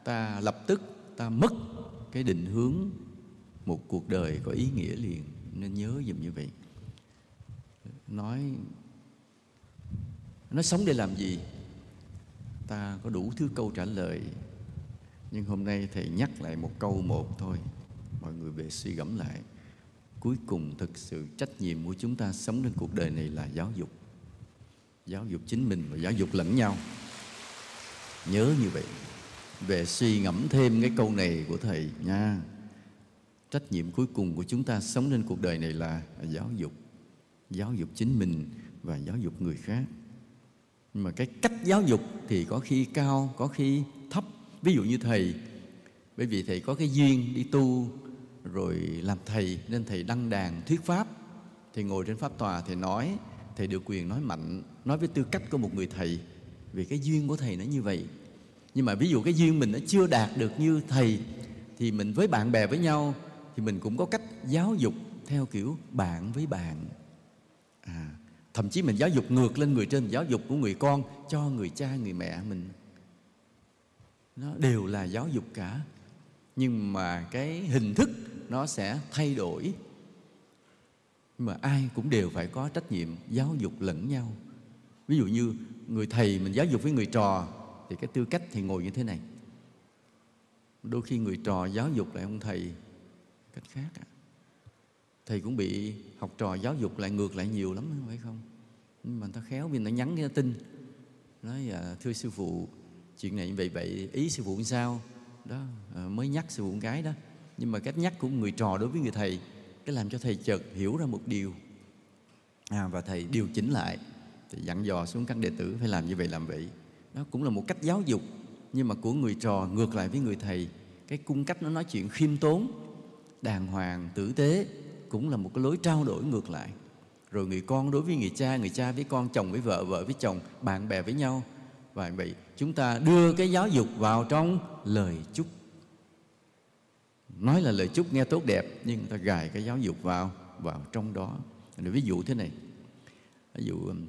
ta lập tức ta mất cái định hướng một cuộc đời có ý nghĩa liền. Nên nhớ dùm như vậy. Nói nó sống để làm gì? Ta có đủ thứ câu trả lời. Nhưng hôm nay thầy nhắc lại một câu một thôi. Mọi người về suy gẫm lại. Cuối cùng thực sự trách nhiệm của chúng ta sống trên cuộc đời này là giáo dục. Giáo dục chính mình và giáo dục lẫn nhau. Nhớ như vậy. Về suy ngẫm thêm cái câu này của thầy nha trách nhiệm cuối cùng của chúng ta sống trên cuộc đời này là giáo dục giáo dục chính mình và giáo dục người khác. Nhưng mà cái cách giáo dục thì có khi cao, có khi thấp. Ví dụ như thầy, bởi vì thầy có cái duyên đi tu rồi làm thầy nên thầy đăng đàn thuyết pháp. Thầy ngồi trên pháp tòa, thầy nói, thầy được quyền nói mạnh, nói với tư cách của một người thầy vì cái duyên của thầy nó như vậy. Nhưng mà ví dụ cái duyên mình nó chưa đạt được như thầy thì mình với bạn bè với nhau thì mình cũng có cách giáo dục theo kiểu bạn với bạn. À, thậm chí mình giáo dục ngược lên người trên giáo dục của người con cho người cha người mẹ mình. Nó đều là giáo dục cả. Nhưng mà cái hình thức nó sẽ thay đổi. Nhưng mà ai cũng đều phải có trách nhiệm giáo dục lẫn nhau. Ví dụ như người thầy mình giáo dục với người trò thì cái tư cách thì ngồi như thế này. Đôi khi người trò giáo dục lại ông thầy cách khác à. thầy cũng bị học trò giáo dục lại ngược lại nhiều lắm phải không? Nhưng mà ta khéo vì nó nhắn cái tin. Nói à, thưa sư phụ chuyện này như vậy vậy ý sư phụ sao? Đó à, mới nhắc sư phụ một cái đó. Nhưng mà cách nhắc của người trò đối với người thầy cái làm cho thầy chợt hiểu ra một điều. À, và thầy điều chỉnh lại. Thì dặn dò xuống các đệ tử phải làm như vậy làm vậy. Đó cũng là một cách giáo dục. Nhưng mà của người trò ngược lại với người thầy cái cung cách nó nói chuyện khiêm tốn đàng hoàng tử tế cũng là một cái lối trao đổi ngược lại. Rồi người con đối với người cha người cha với con chồng với vợ vợ với chồng bạn bè với nhau. Và vậy chúng ta đưa cái giáo dục vào trong lời chúc. Nói là lời chúc nghe tốt đẹp nhưng người ta gài cái giáo dục vào vào trong đó. Rồi ví dụ thế này. Ví dụ um,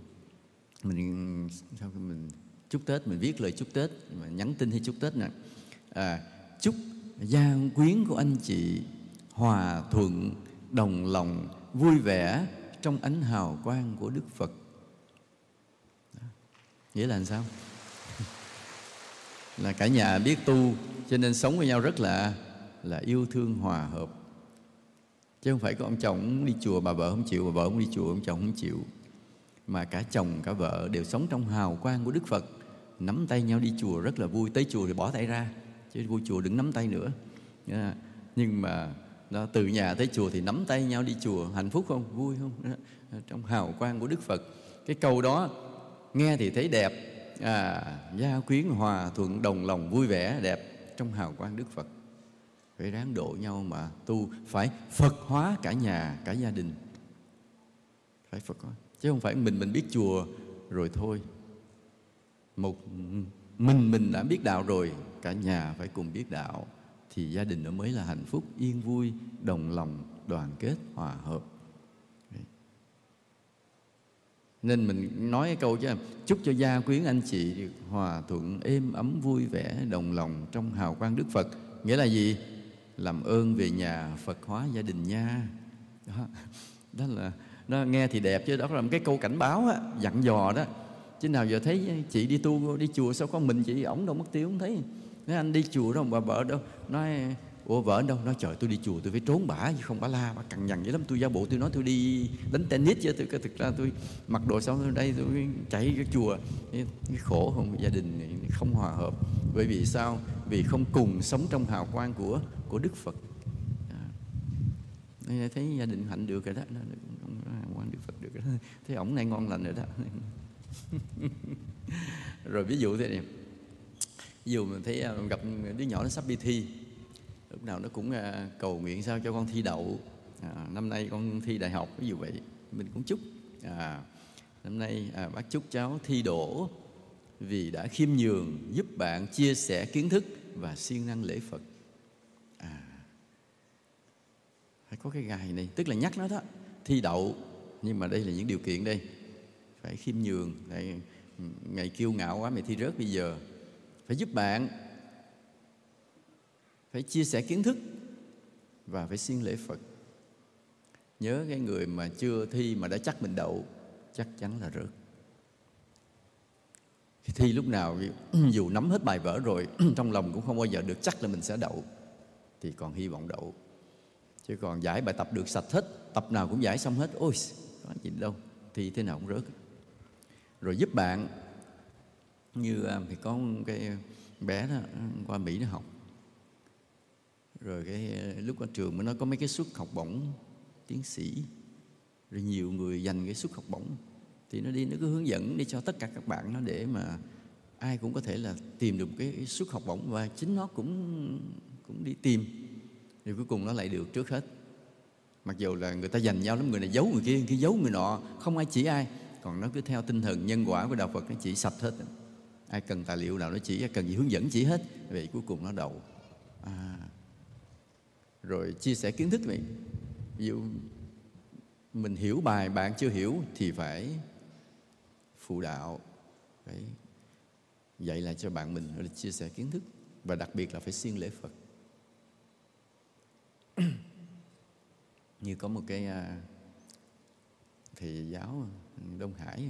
mình sao mình chúc tết mình viết lời chúc tết mà nhắn tin hay chúc tết nè. À, chúc gia quyến của anh chị hòa thuận, đồng lòng, vui vẻ trong ánh hào quang của đức phật. Đó. nghĩa là làm sao? Là cả nhà biết tu, cho nên sống với nhau rất là là yêu thương, hòa hợp. Chứ không phải có ông chồng đi chùa, bà vợ không chịu, bà vợ không đi chùa, ông chồng không chịu. Mà cả chồng, cả vợ đều sống trong hào quang của đức phật. Nắm tay nhau đi chùa rất là vui. Tới chùa thì bỏ tay ra, chứ vô chùa đừng nắm tay nữa. Nhưng mà đó, từ nhà tới chùa thì nắm tay nhau đi chùa hạnh phúc không? Vui không? Đó, trong hào quang của đức phật. Cái câu đó nghe thì thấy đẹp. À, gia quyến hòa thuận đồng lòng vui vẻ đẹp. Trong hào quang đức phật. Phải ráng độ nhau mà tu. Phải phật hóa cả nhà cả gia đình. Phải phật hóa. Chứ không phải mình mình biết chùa rồi thôi. Một mình mình đã biết đạo rồi cả nhà phải cùng biết đạo thì gia đình nó mới là hạnh phúc yên vui đồng lòng đoàn kết hòa hợp. Nên mình nói cái câu chứ chúc cho gia quyến anh chị hòa thuận êm ấm vui vẻ đồng lòng trong hào quang đức phật. Nghĩa là gì? Làm ơn về nhà phật hóa gia đình nha. Đó, đó là nó nghe thì đẹp chứ đó là một cái câu cảnh báo á, dặn dò đó. Chứ nào giờ thấy chị đi tu đi chùa sao có mình chị ổng đâu mất tiêu không thấy nói anh đi chùa đâu bà vợ đâu? Nói ủa vợ đâu? Nói trời tôi đi chùa tôi phải trốn bả chứ không bả la bả cằn nhằn dữ lắm. Tôi giả bộ tôi nói tôi đi đánh tennis chứ tôi thực ra tôi mặc đồ xong tôi đây tôi chạy cái chùa. Cái, khổ không? Gia đình không hòa hợp. Bởi vì sao? Vì không cùng sống trong hào quang của của đức phật. À. thấy gia đình hạnh được rồi đó. Hào quang đức phật được rồi đó. thấy ổng này ngon lành rồi đó. Rồi ví dụ thế này ví dụ mình thấy à, gặp đứa nhỏ nó sắp đi thi lúc nào nó cũng à, cầu nguyện sao cho con thi đậu. À, năm nay con thi đại học ví dụ vậy. Mình cũng chúc à, năm nay à, bác chúc cháu thi đỗ vì đã khiêm nhường giúp bạn chia sẻ kiến thức và siêng năng lễ phật. À phải có cái gài này tức là nhắc nó đó thi đậu. Nhưng mà đây là những điều kiện đây. Phải khiêm nhường ừ, ngày kiêu ngạo quá mày thi rớt bây giờ phải giúp bạn phải chia sẻ kiến thức và phải siêng lễ Phật. Nhớ cái người mà chưa thi mà đã chắc mình đậu chắc chắn là rớt. Khi thi lúc nào dù nắm hết bài vở rồi trong lòng cũng không bao giờ được chắc là mình sẽ đậu thì còn hy vọng đậu. Chứ còn giải bài tập được sạch hết, tập nào cũng giải xong hết. Ôi, có gì đâu, thi thế nào cũng rớt. Rồi giúp bạn như à, thì có cái bé đó, qua Mỹ nó học. Rồi cái à, lúc qua trường mới nói có mấy cái suất học bổng, tiến sĩ. Rồi nhiều người dành cái suất học bổng. Thì nó đi, nó cứ hướng dẫn đi cho tất cả các bạn nó để mà ai cũng có thể là tìm được cái suất học bổng và chính nó cũng cũng đi tìm. Thì cuối cùng nó lại được trước hết. Mặc dù là người ta dành nhau lắm, người này giấu người kia người kia giấu người nọ, không ai chỉ ai. Còn nó cứ theo tinh thần nhân quả của đạo Phật, nó chỉ sạch hết ai cần tài liệu nào nó chỉ ai cần gì hướng dẫn chỉ hết. Vậy cuối cùng nó đậu. À, rồi chia sẻ kiến thức vậy. Ví dụ mình hiểu bài bạn chưa hiểu thì phải phụ đạo. Phải dạy lại cho bạn mình rồi chia sẻ kiến thức. Và đặc biệt là phải siêng lễ Phật. Như có một cái à, thầy giáo Đông Hải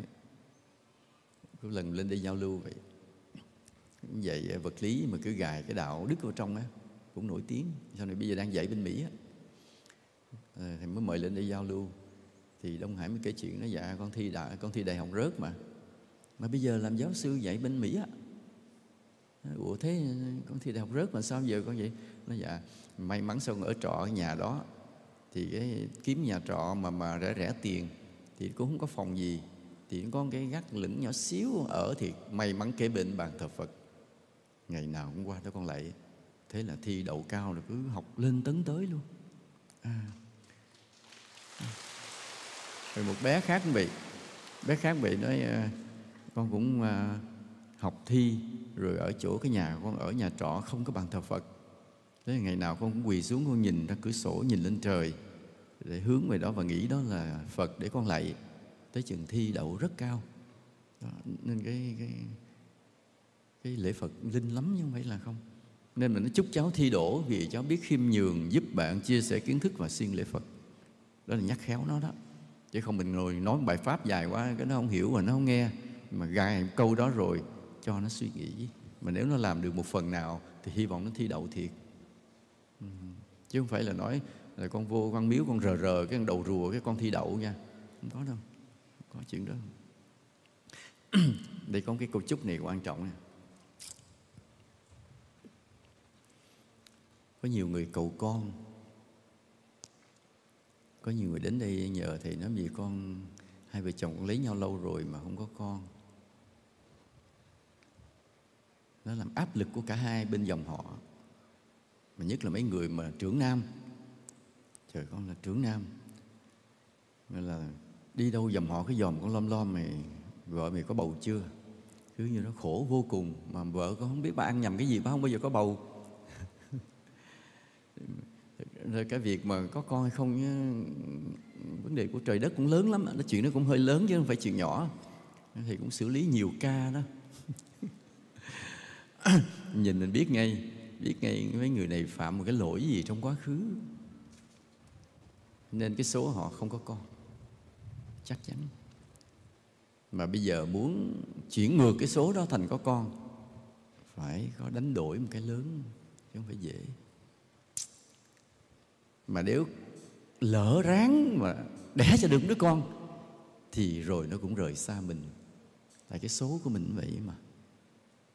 có lần lên đây giao lưu vậy dạy vật lý mà cứ gài cái đạo đức vào trong á cũng nổi tiếng. Sau này bây giờ đang dạy bên Mỹ á. À, thì mới mời lên đây giao lưu. Thì Đông Hải mới kể chuyện nó dạ con thi đại con thi đại học rớt mà. Mà bây giờ làm giáo sư dạy bên Mỹ á. Ủa thế con thi đại học rớt mà sao giờ con vậy? Nó dạ may mắn sao ở trọ ở nhà đó. Thì cái kiếm nhà trọ mà mà rẻ rẻ tiền thì cũng không có phòng gì. Thì có cái gác lửng nhỏ xíu ở thì may mắn kế bên bàn thờ Phật ngày nào cũng qua đó con lại. Thế là thi đậu cao là cứ học lên tấn tới luôn. À. rồi một bé khác cũng bị bé khác bị nói à, con cũng à, học thi rồi ở chỗ cái nhà con ở nhà trọ không có bàn thờ Phật. Thế ngày nào con cũng quỳ xuống con nhìn ra cửa sổ nhìn lên trời để hướng về đó và nghĩ đó là Phật để con lạy tới trường thi đậu rất cao. Đó, nên cái cái cái lễ Phật linh lắm nhưng không phải là không. Nên mình chúc cháu thi đỗ vì cháu biết khiêm nhường giúp bạn chia sẻ kiến thức và siêng lễ Phật. Đó là nhắc khéo nó đó. Chứ không mình ngồi nói bài pháp dài quá cái nó không hiểu và nó không nghe. Mà gài câu đó rồi cho nó suy nghĩ. Mà nếu nó làm được một phần nào thì hy vọng nó thi đậu thiệt. Ừ. chứ không phải là nói là con vô văn miếu con rờ rờ cái đầu rùa cái con thi đậu nha. Không có đâu. Không có chuyện đó. Đây có cái câu chúc này quan trọng nè có nhiều người cầu con. Có nhiều người đến đây nhờ thầy nói gì con, hai vợ chồng lấy nhau lâu rồi mà không có con. Nó làm áp lực của cả hai bên dòng họ, mà nhất là mấy người mà trưởng nam. Trời, con là trưởng nam. Nên là đi đâu dòng họ cái dòm con lom lom mày, vợ mày có bầu chưa? Cứ như nó khổ vô cùng mà vợ con không biết bà ăn nhầm cái gì, bà không bao giờ có bầu rồi cái việc mà có con hay không vấn đề của trời đất cũng lớn lắm nó chuyện nó cũng hơi lớn chứ không phải chuyện nhỏ. Thì cũng xử lý nhiều ca đó. Nhìn mình biết ngay biết ngay mấy người này phạm một cái lỗi gì trong quá khứ. Nên cái số họ không có con. Chắc chắn. Mà bây giờ muốn chuyển ngược cái số đó thành có con, phải có đánh đổi một cái lớn chứ không phải dễ mà nếu lỡ ráng mà đẻ cho được đứa con, thì rồi nó cũng rời xa mình. Tại cái số của mình vậy mà.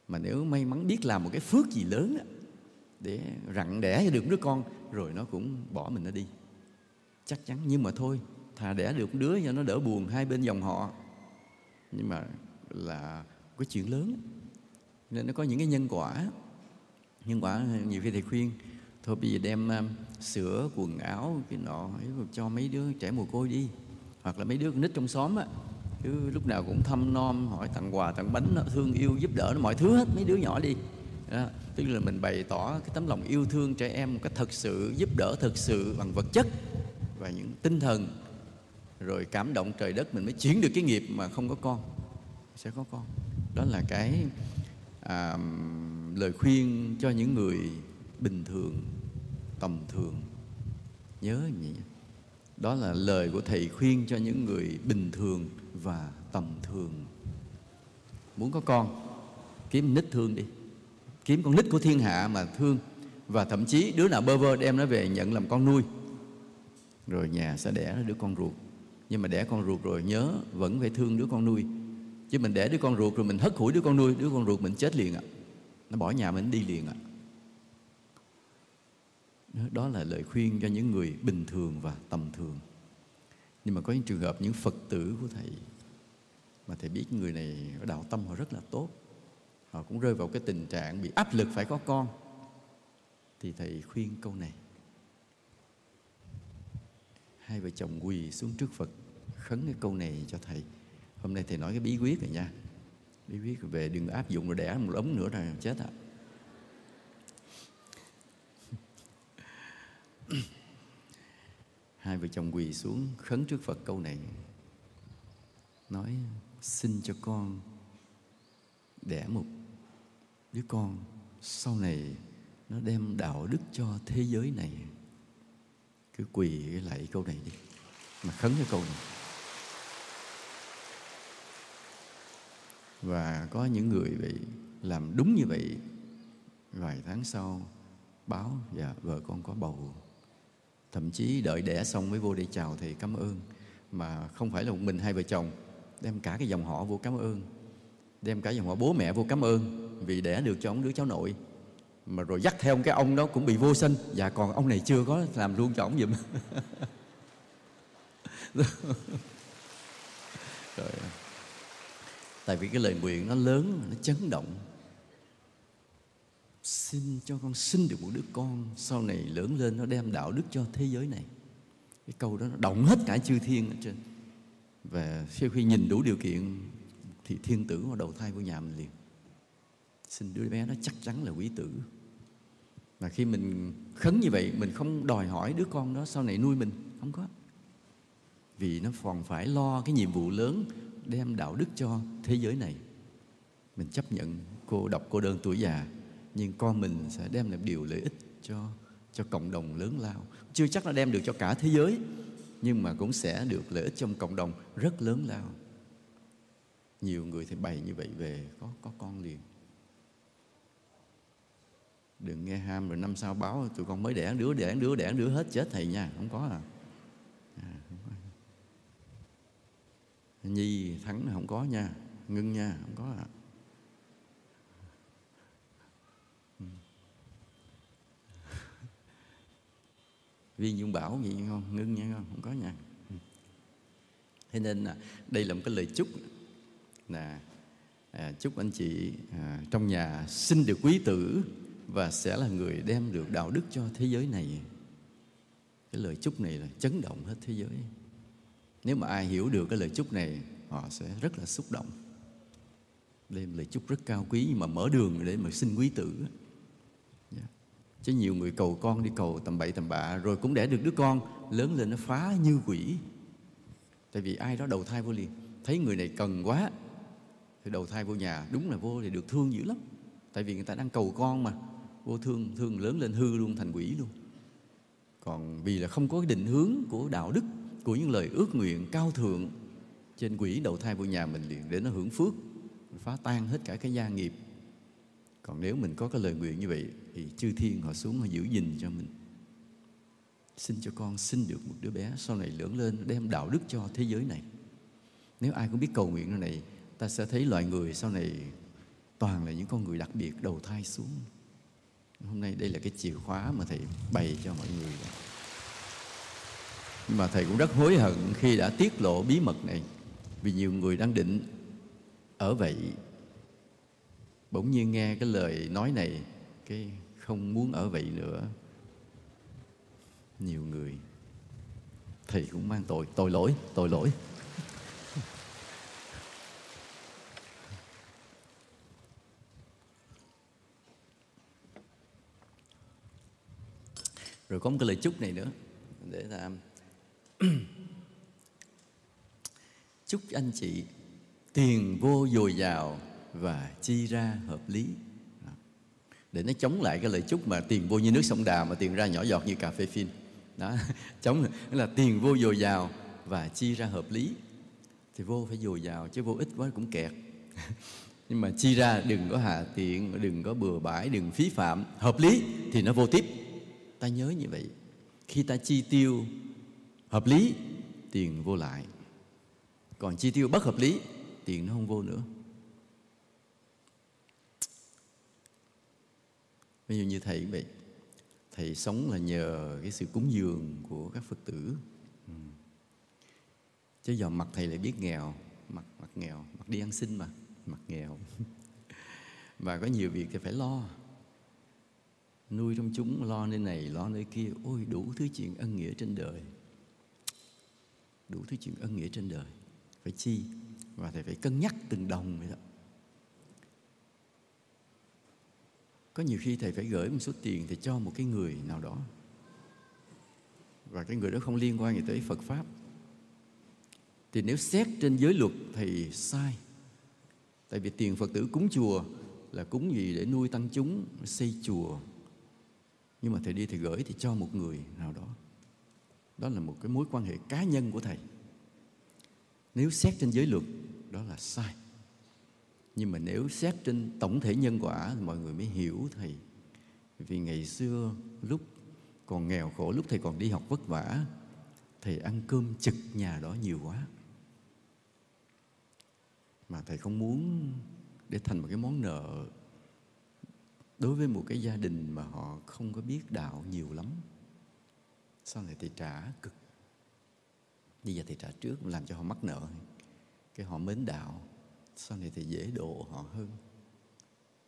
Mà nếu may mắn biết làm một cái phước gì lớn để rặn đẻ cho được đứa con, rồi nó cũng bỏ mình nó đi. Chắc chắn, nhưng mà thôi, thà đẻ được đứa cho nó đỡ buồn hai bên dòng họ. Nhưng mà là cái chuyện lớn. Nên nó có những cái nhân quả. Nhân quả nhiều khi thầy khuyên, thôi bây giờ đem sữa quần áo cái nọ cho mấy đứa trẻ mồ côi đi. Hoặc là mấy đứa nít trong xóm á cứ lúc nào cũng thăm nom hỏi tặng quà tặng bánh thương yêu giúp đỡ nó mọi thứ hết mấy đứa nhỏ đi. Đó. tức là mình bày tỏ cái tấm lòng yêu thương trẻ em một cách thật sự giúp đỡ thật sự bằng vật chất và những tinh thần. Rồi cảm động trời đất mình mới chuyển được cái nghiệp mà không có con sẽ có con. Đó là cái à, lời khuyên cho những người bình thường tầm thường. Nhớ nhỉ, đó là lời của thầy khuyên cho những người bình thường và tầm thường. Muốn có con, kiếm nít thương đi. Kiếm con nít của thiên hạ mà thương. Và thậm chí đứa nào bơ vơ đem nó về nhận làm con nuôi. Rồi nhà sẽ đẻ đứa con ruột. Nhưng mà đẻ con ruột rồi nhớ vẫn phải thương đứa con nuôi. Chứ mình đẻ đứa con ruột rồi mình hất hủi đứa con nuôi, đứa con ruột mình chết liền ạ. Nó bỏ nhà mình đi liền ạ đó là lời khuyên cho những người bình thường và tầm thường. Nhưng mà có những trường hợp những phật tử của thầy mà thầy biết người này đạo tâm họ rất là tốt. Họ cũng rơi vào cái tình trạng bị áp lực phải có con. Thì thầy khuyên câu này. Hai vợ chồng quỳ xuống trước phật, khấn cái câu này cho thầy. Hôm nay thầy nói cái bí quyết rồi nha. Bí quyết về đừng áp dụng rồi đẻ một ống nữa rồi chết ạ. à. Hai vợ chồng quỳ xuống khấn trước phật câu này, nói, xin cho con đẻ một đứa con, sau này nó đem đạo đức cho thế giới này. Cứ quỳ lại câu này đi, mà khấn cái câu này. Và có những người bị làm đúng như vậy, vài tháng sau, báo và vợ con có bầu thậm chí đợi đẻ xong mới vô đây chào thầy cảm ơn. Mà không phải là một mình hai vợ chồng, đem cả cái dòng họ vô cảm ơn. Đem cả dòng họ bố mẹ vô cảm ơn, vì đẻ được cho ông đứa cháu nội. Mà rồi dắt theo cái ông đó cũng bị vô sinh. Và còn ông này chưa có làm luôn cho ông giùm. Rồi. Tại vì cái lời nguyện nó lớn, nó chấn động xin cho con sinh được một đứa con sau này lớn lên nó đem đạo đức cho thế giới này. Cái câu đó nó động hết cả chư thiên ở trên. Và sau khi nhìn đủ điều kiện, thì thiên tử vào đầu thai của nhà mình liền. Xin đứa bé nó chắc chắn là quý tử. Mà khi mình khấn như vậy, mình không đòi hỏi đứa con đó sau này nuôi mình. Không có. Vì nó còn phải lo cái nhiệm vụ lớn đem đạo đức cho thế giới này. Mình chấp nhận cô độc, cô đơn tuổi già nhưng con mình sẽ đem lại điều lợi ích cho cho cộng đồng lớn lao. Chưa chắc nó đem được cho cả thế giới nhưng mà cũng sẽ được lợi ích trong cộng đồng rất lớn lao. Nhiều người thì bày như vậy về có có con liền. Đừng nghe ham rồi năm sau báo tụi con mới đẻ đứa đẻ đứa đẻ đứa hết chết thầy nha. Không có à, à không có. nhi thắng không có nha ngưng nha không có à. Viên dung bảo gì không? Ngưng nha không? Không có nha. Thế nên là đây là một cái lời chúc là à, chúc anh chị à, trong nhà sinh được quý tử và sẽ là người đem được đạo đức cho thế giới này. Cái lời chúc này là chấn động hết thế giới. Nếu mà ai hiểu được cái lời chúc này họ sẽ rất là xúc động. Đây lời chúc rất cao quý mà mở đường để mà sinh quý tử chứ nhiều người cầu con đi cầu tầm bậy tầm bạ, rồi cũng đẻ được đứa con lớn lên nó phá như quỷ. Tại vì ai đó đầu thai vô liền. Thấy người này cần quá, thì đầu thai vô nhà, đúng là vô thì được thương dữ lắm. Tại vì người ta đang cầu con mà, vô thương thương lớn lên hư luôn, thành quỷ luôn. Còn vì là không có định hướng của đạo đức, của những lời ước nguyện cao thượng, trên quỷ đầu thai vô nhà mình liền để nó hưởng phước, phá tan hết cả cái gia nghiệp. Còn nếu mình có cái lời nguyện như vậy thì chư thiên họ xuống họ giữ gìn cho mình. Xin cho con xin được một đứa bé, sau này lớn lên đem đạo đức cho thế giới này. Nếu ai cũng biết cầu nguyện này, ta sẽ thấy loài người sau này toàn là những con người đặc biệt đầu thai xuống. Hôm nay đây là cái chìa khóa mà thầy bày cho mọi người. Nhưng mà thầy cũng rất hối hận khi đã tiết lộ bí mật này, vì nhiều người đang định ở vậy. Bỗng nhiên nghe cái lời nói này, cái không muốn ở vậy nữa. Nhiều người thì cũng mang tội. Tội lỗi tội lỗi. Rồi có một cái lời chúc này nữa, để là chúc anh chị tiền vô dồi dào và chi ra hợp lý để nó chống lại cái lời chúc mà tiền vô như nước sông đà mà tiền ra nhỏ giọt như cà phê phin. Đó, chống là tiền vô dồi dào và chi ra hợp lý. Thì vô phải dồi dào chứ vô ít quá cũng kẹt. Nhưng mà chi ra đừng có hà tiện, đừng có bừa bãi, đừng phí phạm. Hợp lý thì nó vô tiếp. Ta nhớ như vậy. Khi ta chi tiêu hợp lý, tiền vô lại. Còn chi tiêu bất hợp lý, tiền nó không vô nữa. Ví dụ như thầy vậy thầy sống là nhờ cái sự cúng dường của các phật tử. Chứ giờ mặt thầy lại biết nghèo mặt mặt nghèo mặt đi ăn xin mà mặt nghèo. Và có nhiều việc thì phải lo. Nuôi trong chúng, lo nơi này, lo nơi kia. Ôi, đủ thứ chuyện ân nghĩa trên đời. Đủ thứ chuyện ân nghĩa trên đời. Phải chi? Và thầy phải cân nhắc từng đồng vậy đó. Có nhiều khi thầy phải gửi một số tiền thì cho một cái người nào đó. Và cái người đó không liên quan gì tới Phật pháp. Thì nếu xét trên giới luật thì sai. Tại vì tiền Phật tử cúng chùa là cúng gì để nuôi tăng chúng, xây chùa. Nhưng mà thầy đi thầy gửi thì cho một người nào đó. Đó là một cái mối quan hệ cá nhân của thầy. Nếu xét trên giới luật, đó là sai nhưng mà nếu xét trên tổng thể nhân quả thì mọi người mới hiểu thầy. Vì ngày xưa lúc còn nghèo khổ, lúc thầy còn đi học vất vả, thầy ăn cơm trực nhà đó nhiều quá. Mà thầy không muốn để thành một cái món nợ đối với một cái gia đình mà họ không có biết đạo nhiều lắm. Sau này thì trả cực. Bây giờ thì trả trước làm cho họ mắc nợ. Cái họ mến đạo sau này thì dễ độ họ hơn?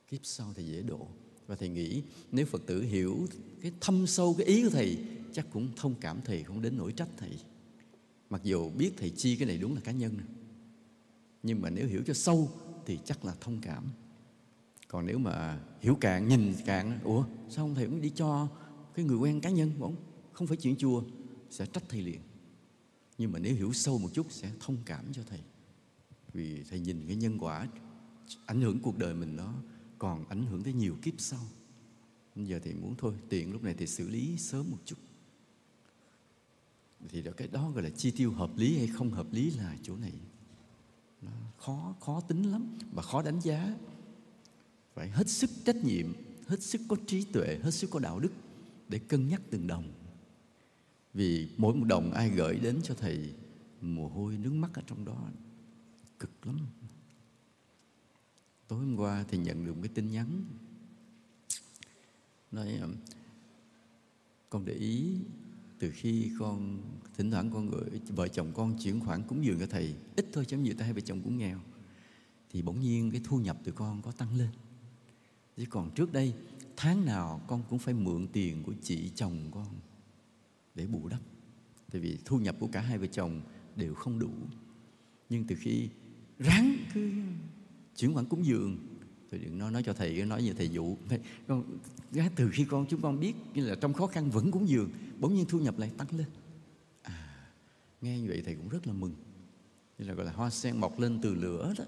Kiếp sau thì dễ độ. Và thầy nghĩ nếu phật tử hiểu cái thâm sâu cái ý của thầy, chắc cũng thông cảm thầy, không đến nỗi trách thầy. Mặc dù biết thầy chi cái này đúng là cá nhân. Nhưng mà nếu hiểu cho sâu thì chắc là thông cảm. Còn nếu mà hiểu cạn nhìn cạn ủa, sao không thầy cũng đi cho cái người quen cá nhân không không phải chuyện chùa, sẽ trách thầy liền. Nhưng mà nếu hiểu sâu một chút sẽ thông cảm cho thầy vì thầy nhìn cái nhân quả, ảnh hưởng cuộc đời mình nó còn ảnh hưởng tới nhiều kiếp sau. Bây giờ thì muốn thôi tiền lúc này thì xử lý sớm một chút. Thì đó, cái đó gọi là chi tiêu hợp lý hay không hợp lý là chỗ này. Nó khó khó tính lắm và khó đánh giá. Phải hết sức trách nhiệm, hết sức có trí tuệ, hết sức có đạo đức để cân nhắc từng đồng. Vì mỗi một đồng ai gửi đến cho thầy mồ hôi nước mắt ở trong đó cực lắm. Tối hôm qua thì nhận được một cái tin nhắn. Nói um, con để ý, từ khi con, thỉnh thoảng con gửi vợ chồng con chuyển khoản cúng dường cho thầy, ít thôi chứ nhiều ta hai vợ chồng cũng nghèo, thì bỗng nhiên cái thu nhập từ con có tăng lên. Chứ còn trước đây, tháng nào con cũng phải mượn tiền của chị chồng con để bù đắp. Tại vì thu nhập của cả hai vợ chồng đều không đủ. Nhưng từ khi ráng cứ. Chuyển khoản cúng dường. Tôi đừng nói nói cho thầy, nói như thầy dụ. Con từ khi con, chúng con biết như là trong khó khăn vẫn cúng dường, bỗng nhiên thu nhập lại tăng lên. À nghe như vậy thầy cũng rất là mừng. Như là gọi là hoa sen mọc lên từ lửa đó.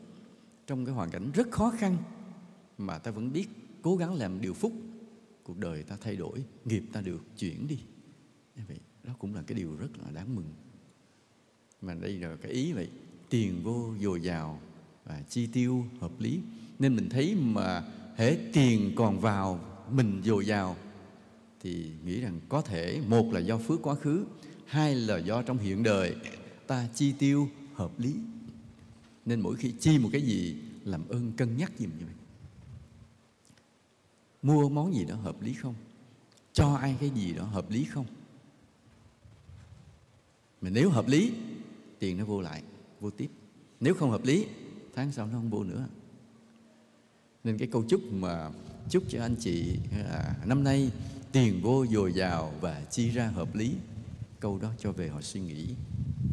Trong cái hoàn cảnh rất khó khăn mà ta vẫn biết cố gắng làm điều phúc, cuộc đời ta thay đổi, nghiệp ta được chuyển đi. Như vậy, đó cũng là cái điều rất là đáng mừng. Mà đây là cái ý vậy tiền vô dồi dào và chi tiêu hợp lý. Nên mình thấy mà hễ tiền còn vào mình dồi dào thì nghĩ rằng có thể, một là do phước quá khứ, hai là do trong hiện đời ta chi tiêu hợp lý. Nên mỗi khi chi một cái gì, làm ơn cân nhắc giùm như vậy mua món gì đó hợp lý không? Cho ai cái gì đó hợp lý không? Mà nếu hợp lý, tiền nó vô lại vô tiếp. Nếu không hợp lý tháng sau nó không vô nữa. Nên cái câu chúc mà chúc cho anh chị là năm nay tiền vô dồi dào và chi ra hợp lý câu đó cho về họ suy nghĩ.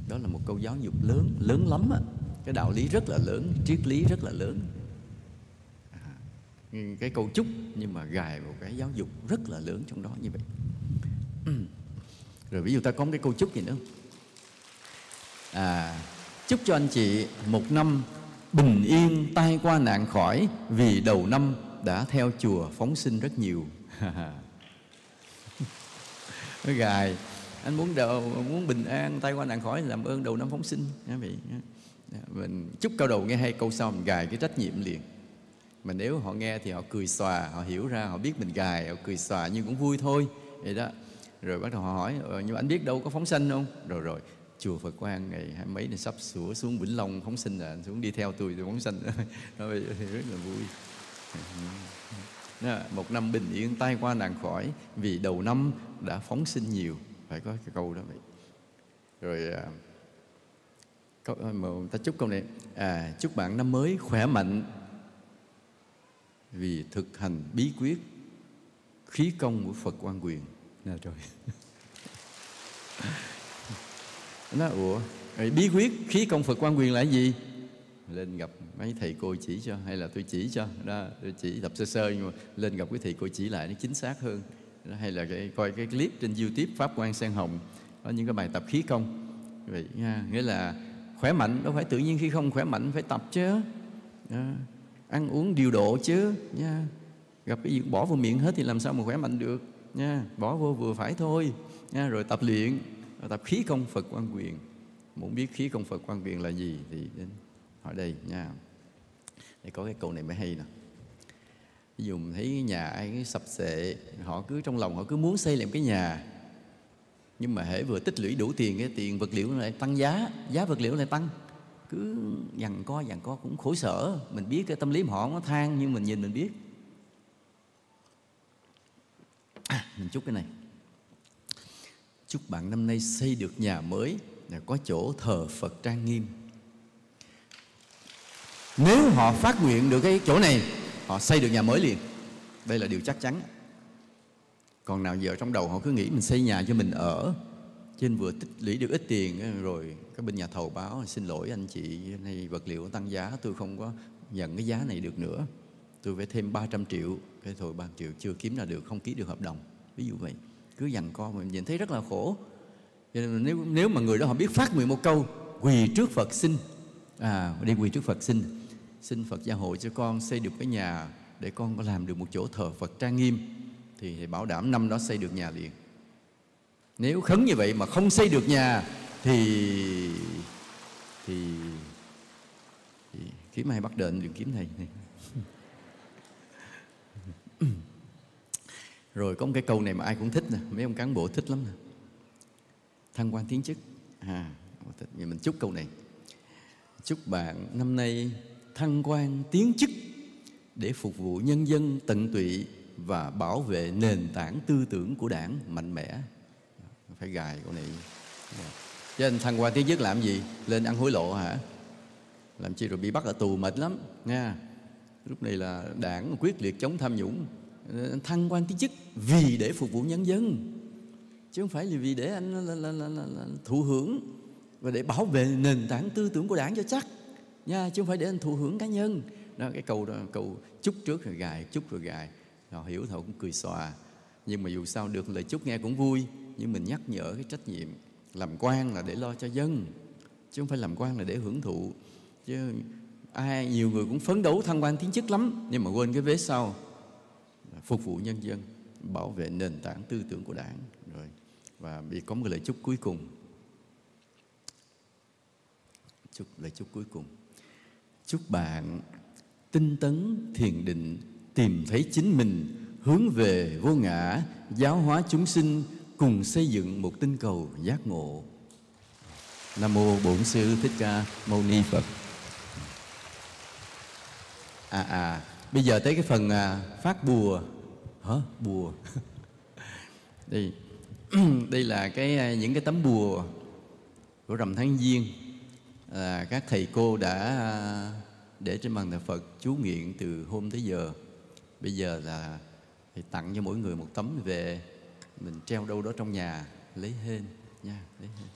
Đó là một câu giáo dục lớn lớn lắm á. Cái đạo lý rất là lớn triết lý rất là lớn. À, cái câu chúc nhưng mà gài một cái giáo dục rất là lớn trong đó như vậy. Rồi ví dụ ta có một cái câu chúc gì nữa à chúc cho anh chị một năm bình yên tai qua nạn khỏi, vì đầu năm đã theo chùa phóng sinh rất nhiều. Nó gài anh muốn đầu, muốn bình an tai qua nạn khỏi làm ơn đầu năm phóng sinh nha vị. Mình chúc cao đầu nghe hay câu sau, mình gài cái trách nhiệm liền. Mà nếu họ nghe thì họ cười xòa, họ hiểu ra, họ biết mình gài, họ cười xòa nhưng cũng vui thôi. Vậy đó. Rồi bắt đầu họ hỏi ờ, nhưng mà anh biết đâu có phóng sanh không? Rồi rồi chùa Phật Quang ngày hai mấy này sắp sửa xuống Vĩnh Long phóng sinh là xuống đi theo tôi tôi phóng sinh. Nó rất là vui. Đó, một năm bình yên tai qua nạn khỏi vì đầu năm đã phóng sinh nhiều. Phải có cái câu đó vậy. Rồi à, câu, à, mà ta chúc câu này à chúc bạn năm mới khỏe mạnh vì thực hành bí quyết khí công của Phật quan quyền. Dạ, nè rồi nó ủa rồi bí quyết khí công Phật quan quyền là gì? Lên gặp mấy thầy cô chỉ cho hay là tôi chỉ cho. Đó tôi chỉ tập sơ sơ nhưng mà lên gặp cái thầy cô chỉ lại nó chính xác hơn. Đó, hay là cái, coi cái clip trên youtube pháp quan sen hồng có những cái bài tập khí công. Vậy nha nghĩa là khỏe mạnh đâu phải tự nhiên khi không khỏe mạnh phải tập chứ. Đó. ăn uống điều độ chứ nha. Gặp cái gì bỏ vô miệng hết thì làm sao mà khỏe mạnh được nha. Bỏ vô vừa phải thôi nha rồi tập luyện tập khí công phật quan quyền. Muốn biết khí công phật quan quyền là gì thì đến hỏi đây nha. Để có cái câu này mới hay nè. Ví dụ mình thấy nhà ai sập sệ họ cứ trong lòng họ cứ muốn xây làm cái nhà. Nhưng mà hễ vừa tích lũy đủ tiền cái tiền vật liệu lại tăng giá giá vật liệu lại tăng. Cứ dằn co dằn co cũng khổ sở. Mình biết cái tâm lý họ nó than nhưng mình nhìn mình biết. À, mình chúc cái này chúc bạn năm nay xây được nhà mới là có chỗ thờ phật trang nghiêm. Nếu họ phát nguyện được cái chỗ này, họ xây được nhà mới liền. Đây là điều chắc chắn. Còn nào giờ trong đầu họ cứ nghĩ mình xây nhà cho mình ở, trên vừa tích lũy được ít tiền, rồi cái bên nhà thầu báo, xin lỗi anh chị này vật liệu tăng giá, tôi không có nhận cái giá này được nữa. Tôi phải thêm 300 triệu. Cái thôi 3 triệu chưa kiếm ra được, không ký được hợp đồng. Ví dụ vậy cứ dằn co mình nhìn thấy rất là khổ. Cho nên nếu nếu mà người đó họ biết phát nguyện một câu quỳ trước Phật xin à đi quỳ trước Phật xin xin Phật gia hộ cho con xây được cái nhà để con có làm được một chỗ thờ Phật trang nghiêm thì, thì bảo đảm năm đó xây được nhà liền. Nếu khấn như vậy mà không xây được nhà thì thì, thì kiếm ai bắt đền đừng kiếm thầy? này rồi có một cái câu này mà ai cũng thích nè, mấy ông cán bộ thích lắm nè. Thăng quan tiến chức. À vậy mình chúc câu này. Chúc bạn năm nay thăng quan tiến chức để phục vụ nhân dân tận tụy và bảo vệ nền tảng tư tưởng của đảng mạnh mẽ. Phải gài câu này. Chứ anh thăng quan tiến chức làm gì? Lên ăn hối lộ hả? Làm chi rồi bị bắt ở tù mệt lắm, nha. Lúc này là đảng quyết liệt chống tham nhũng. Ờ, thăng quan tiến chức vì để phục vụ nhân dân. Chứ không phải là vì để anh là, là, là, là, là thụ hưởng và để bảo vệ nền tảng tư tưởng của đảng cho chắc. Nha chứ không phải để anh thụ hưởng cá nhân. Đó cái câu đó câu chúc trước rồi gài chúc rồi gài. Họ hiểu thôi cũng cười xòa. Nhưng mà dù sao được lời chúc nghe cũng vui. Nhưng mình nhắc nhở cái trách nhiệm làm quan là để lo cho dân chứ không phải làm quan là để hưởng thụ. Chứ ai nhiều người cũng phấn đấu thăng quan tiến chức lắm. Nhưng mà quên cái vế sau phục vụ nhân dân bảo vệ nền tảng tư tưởng của đảng. Rồi và bị có một lời chúc cuối cùng. Chúc lời chúc cuối cùng. Chúc bạn tinh tấn thiền định tìm thấy chính mình hướng về vô ngã giáo hóa chúng sinh cùng xây dựng một tinh cầu giác ngộ. Nam mô bổn sư thích ca mâu ni phật. À à bây giờ tới cái phần à, phát bùa hả? Bùa. Đây. Đây là cái à, những cái tấm bùa của rằm tháng giêng. À, các thầy cô đã à, để trên bàn thờ Phật chú nguyện từ hôm tới giờ. Bây giờ là thì tặng cho mỗi người một tấm về mình treo đâu đó trong nhà lấy hên nha lấy hên.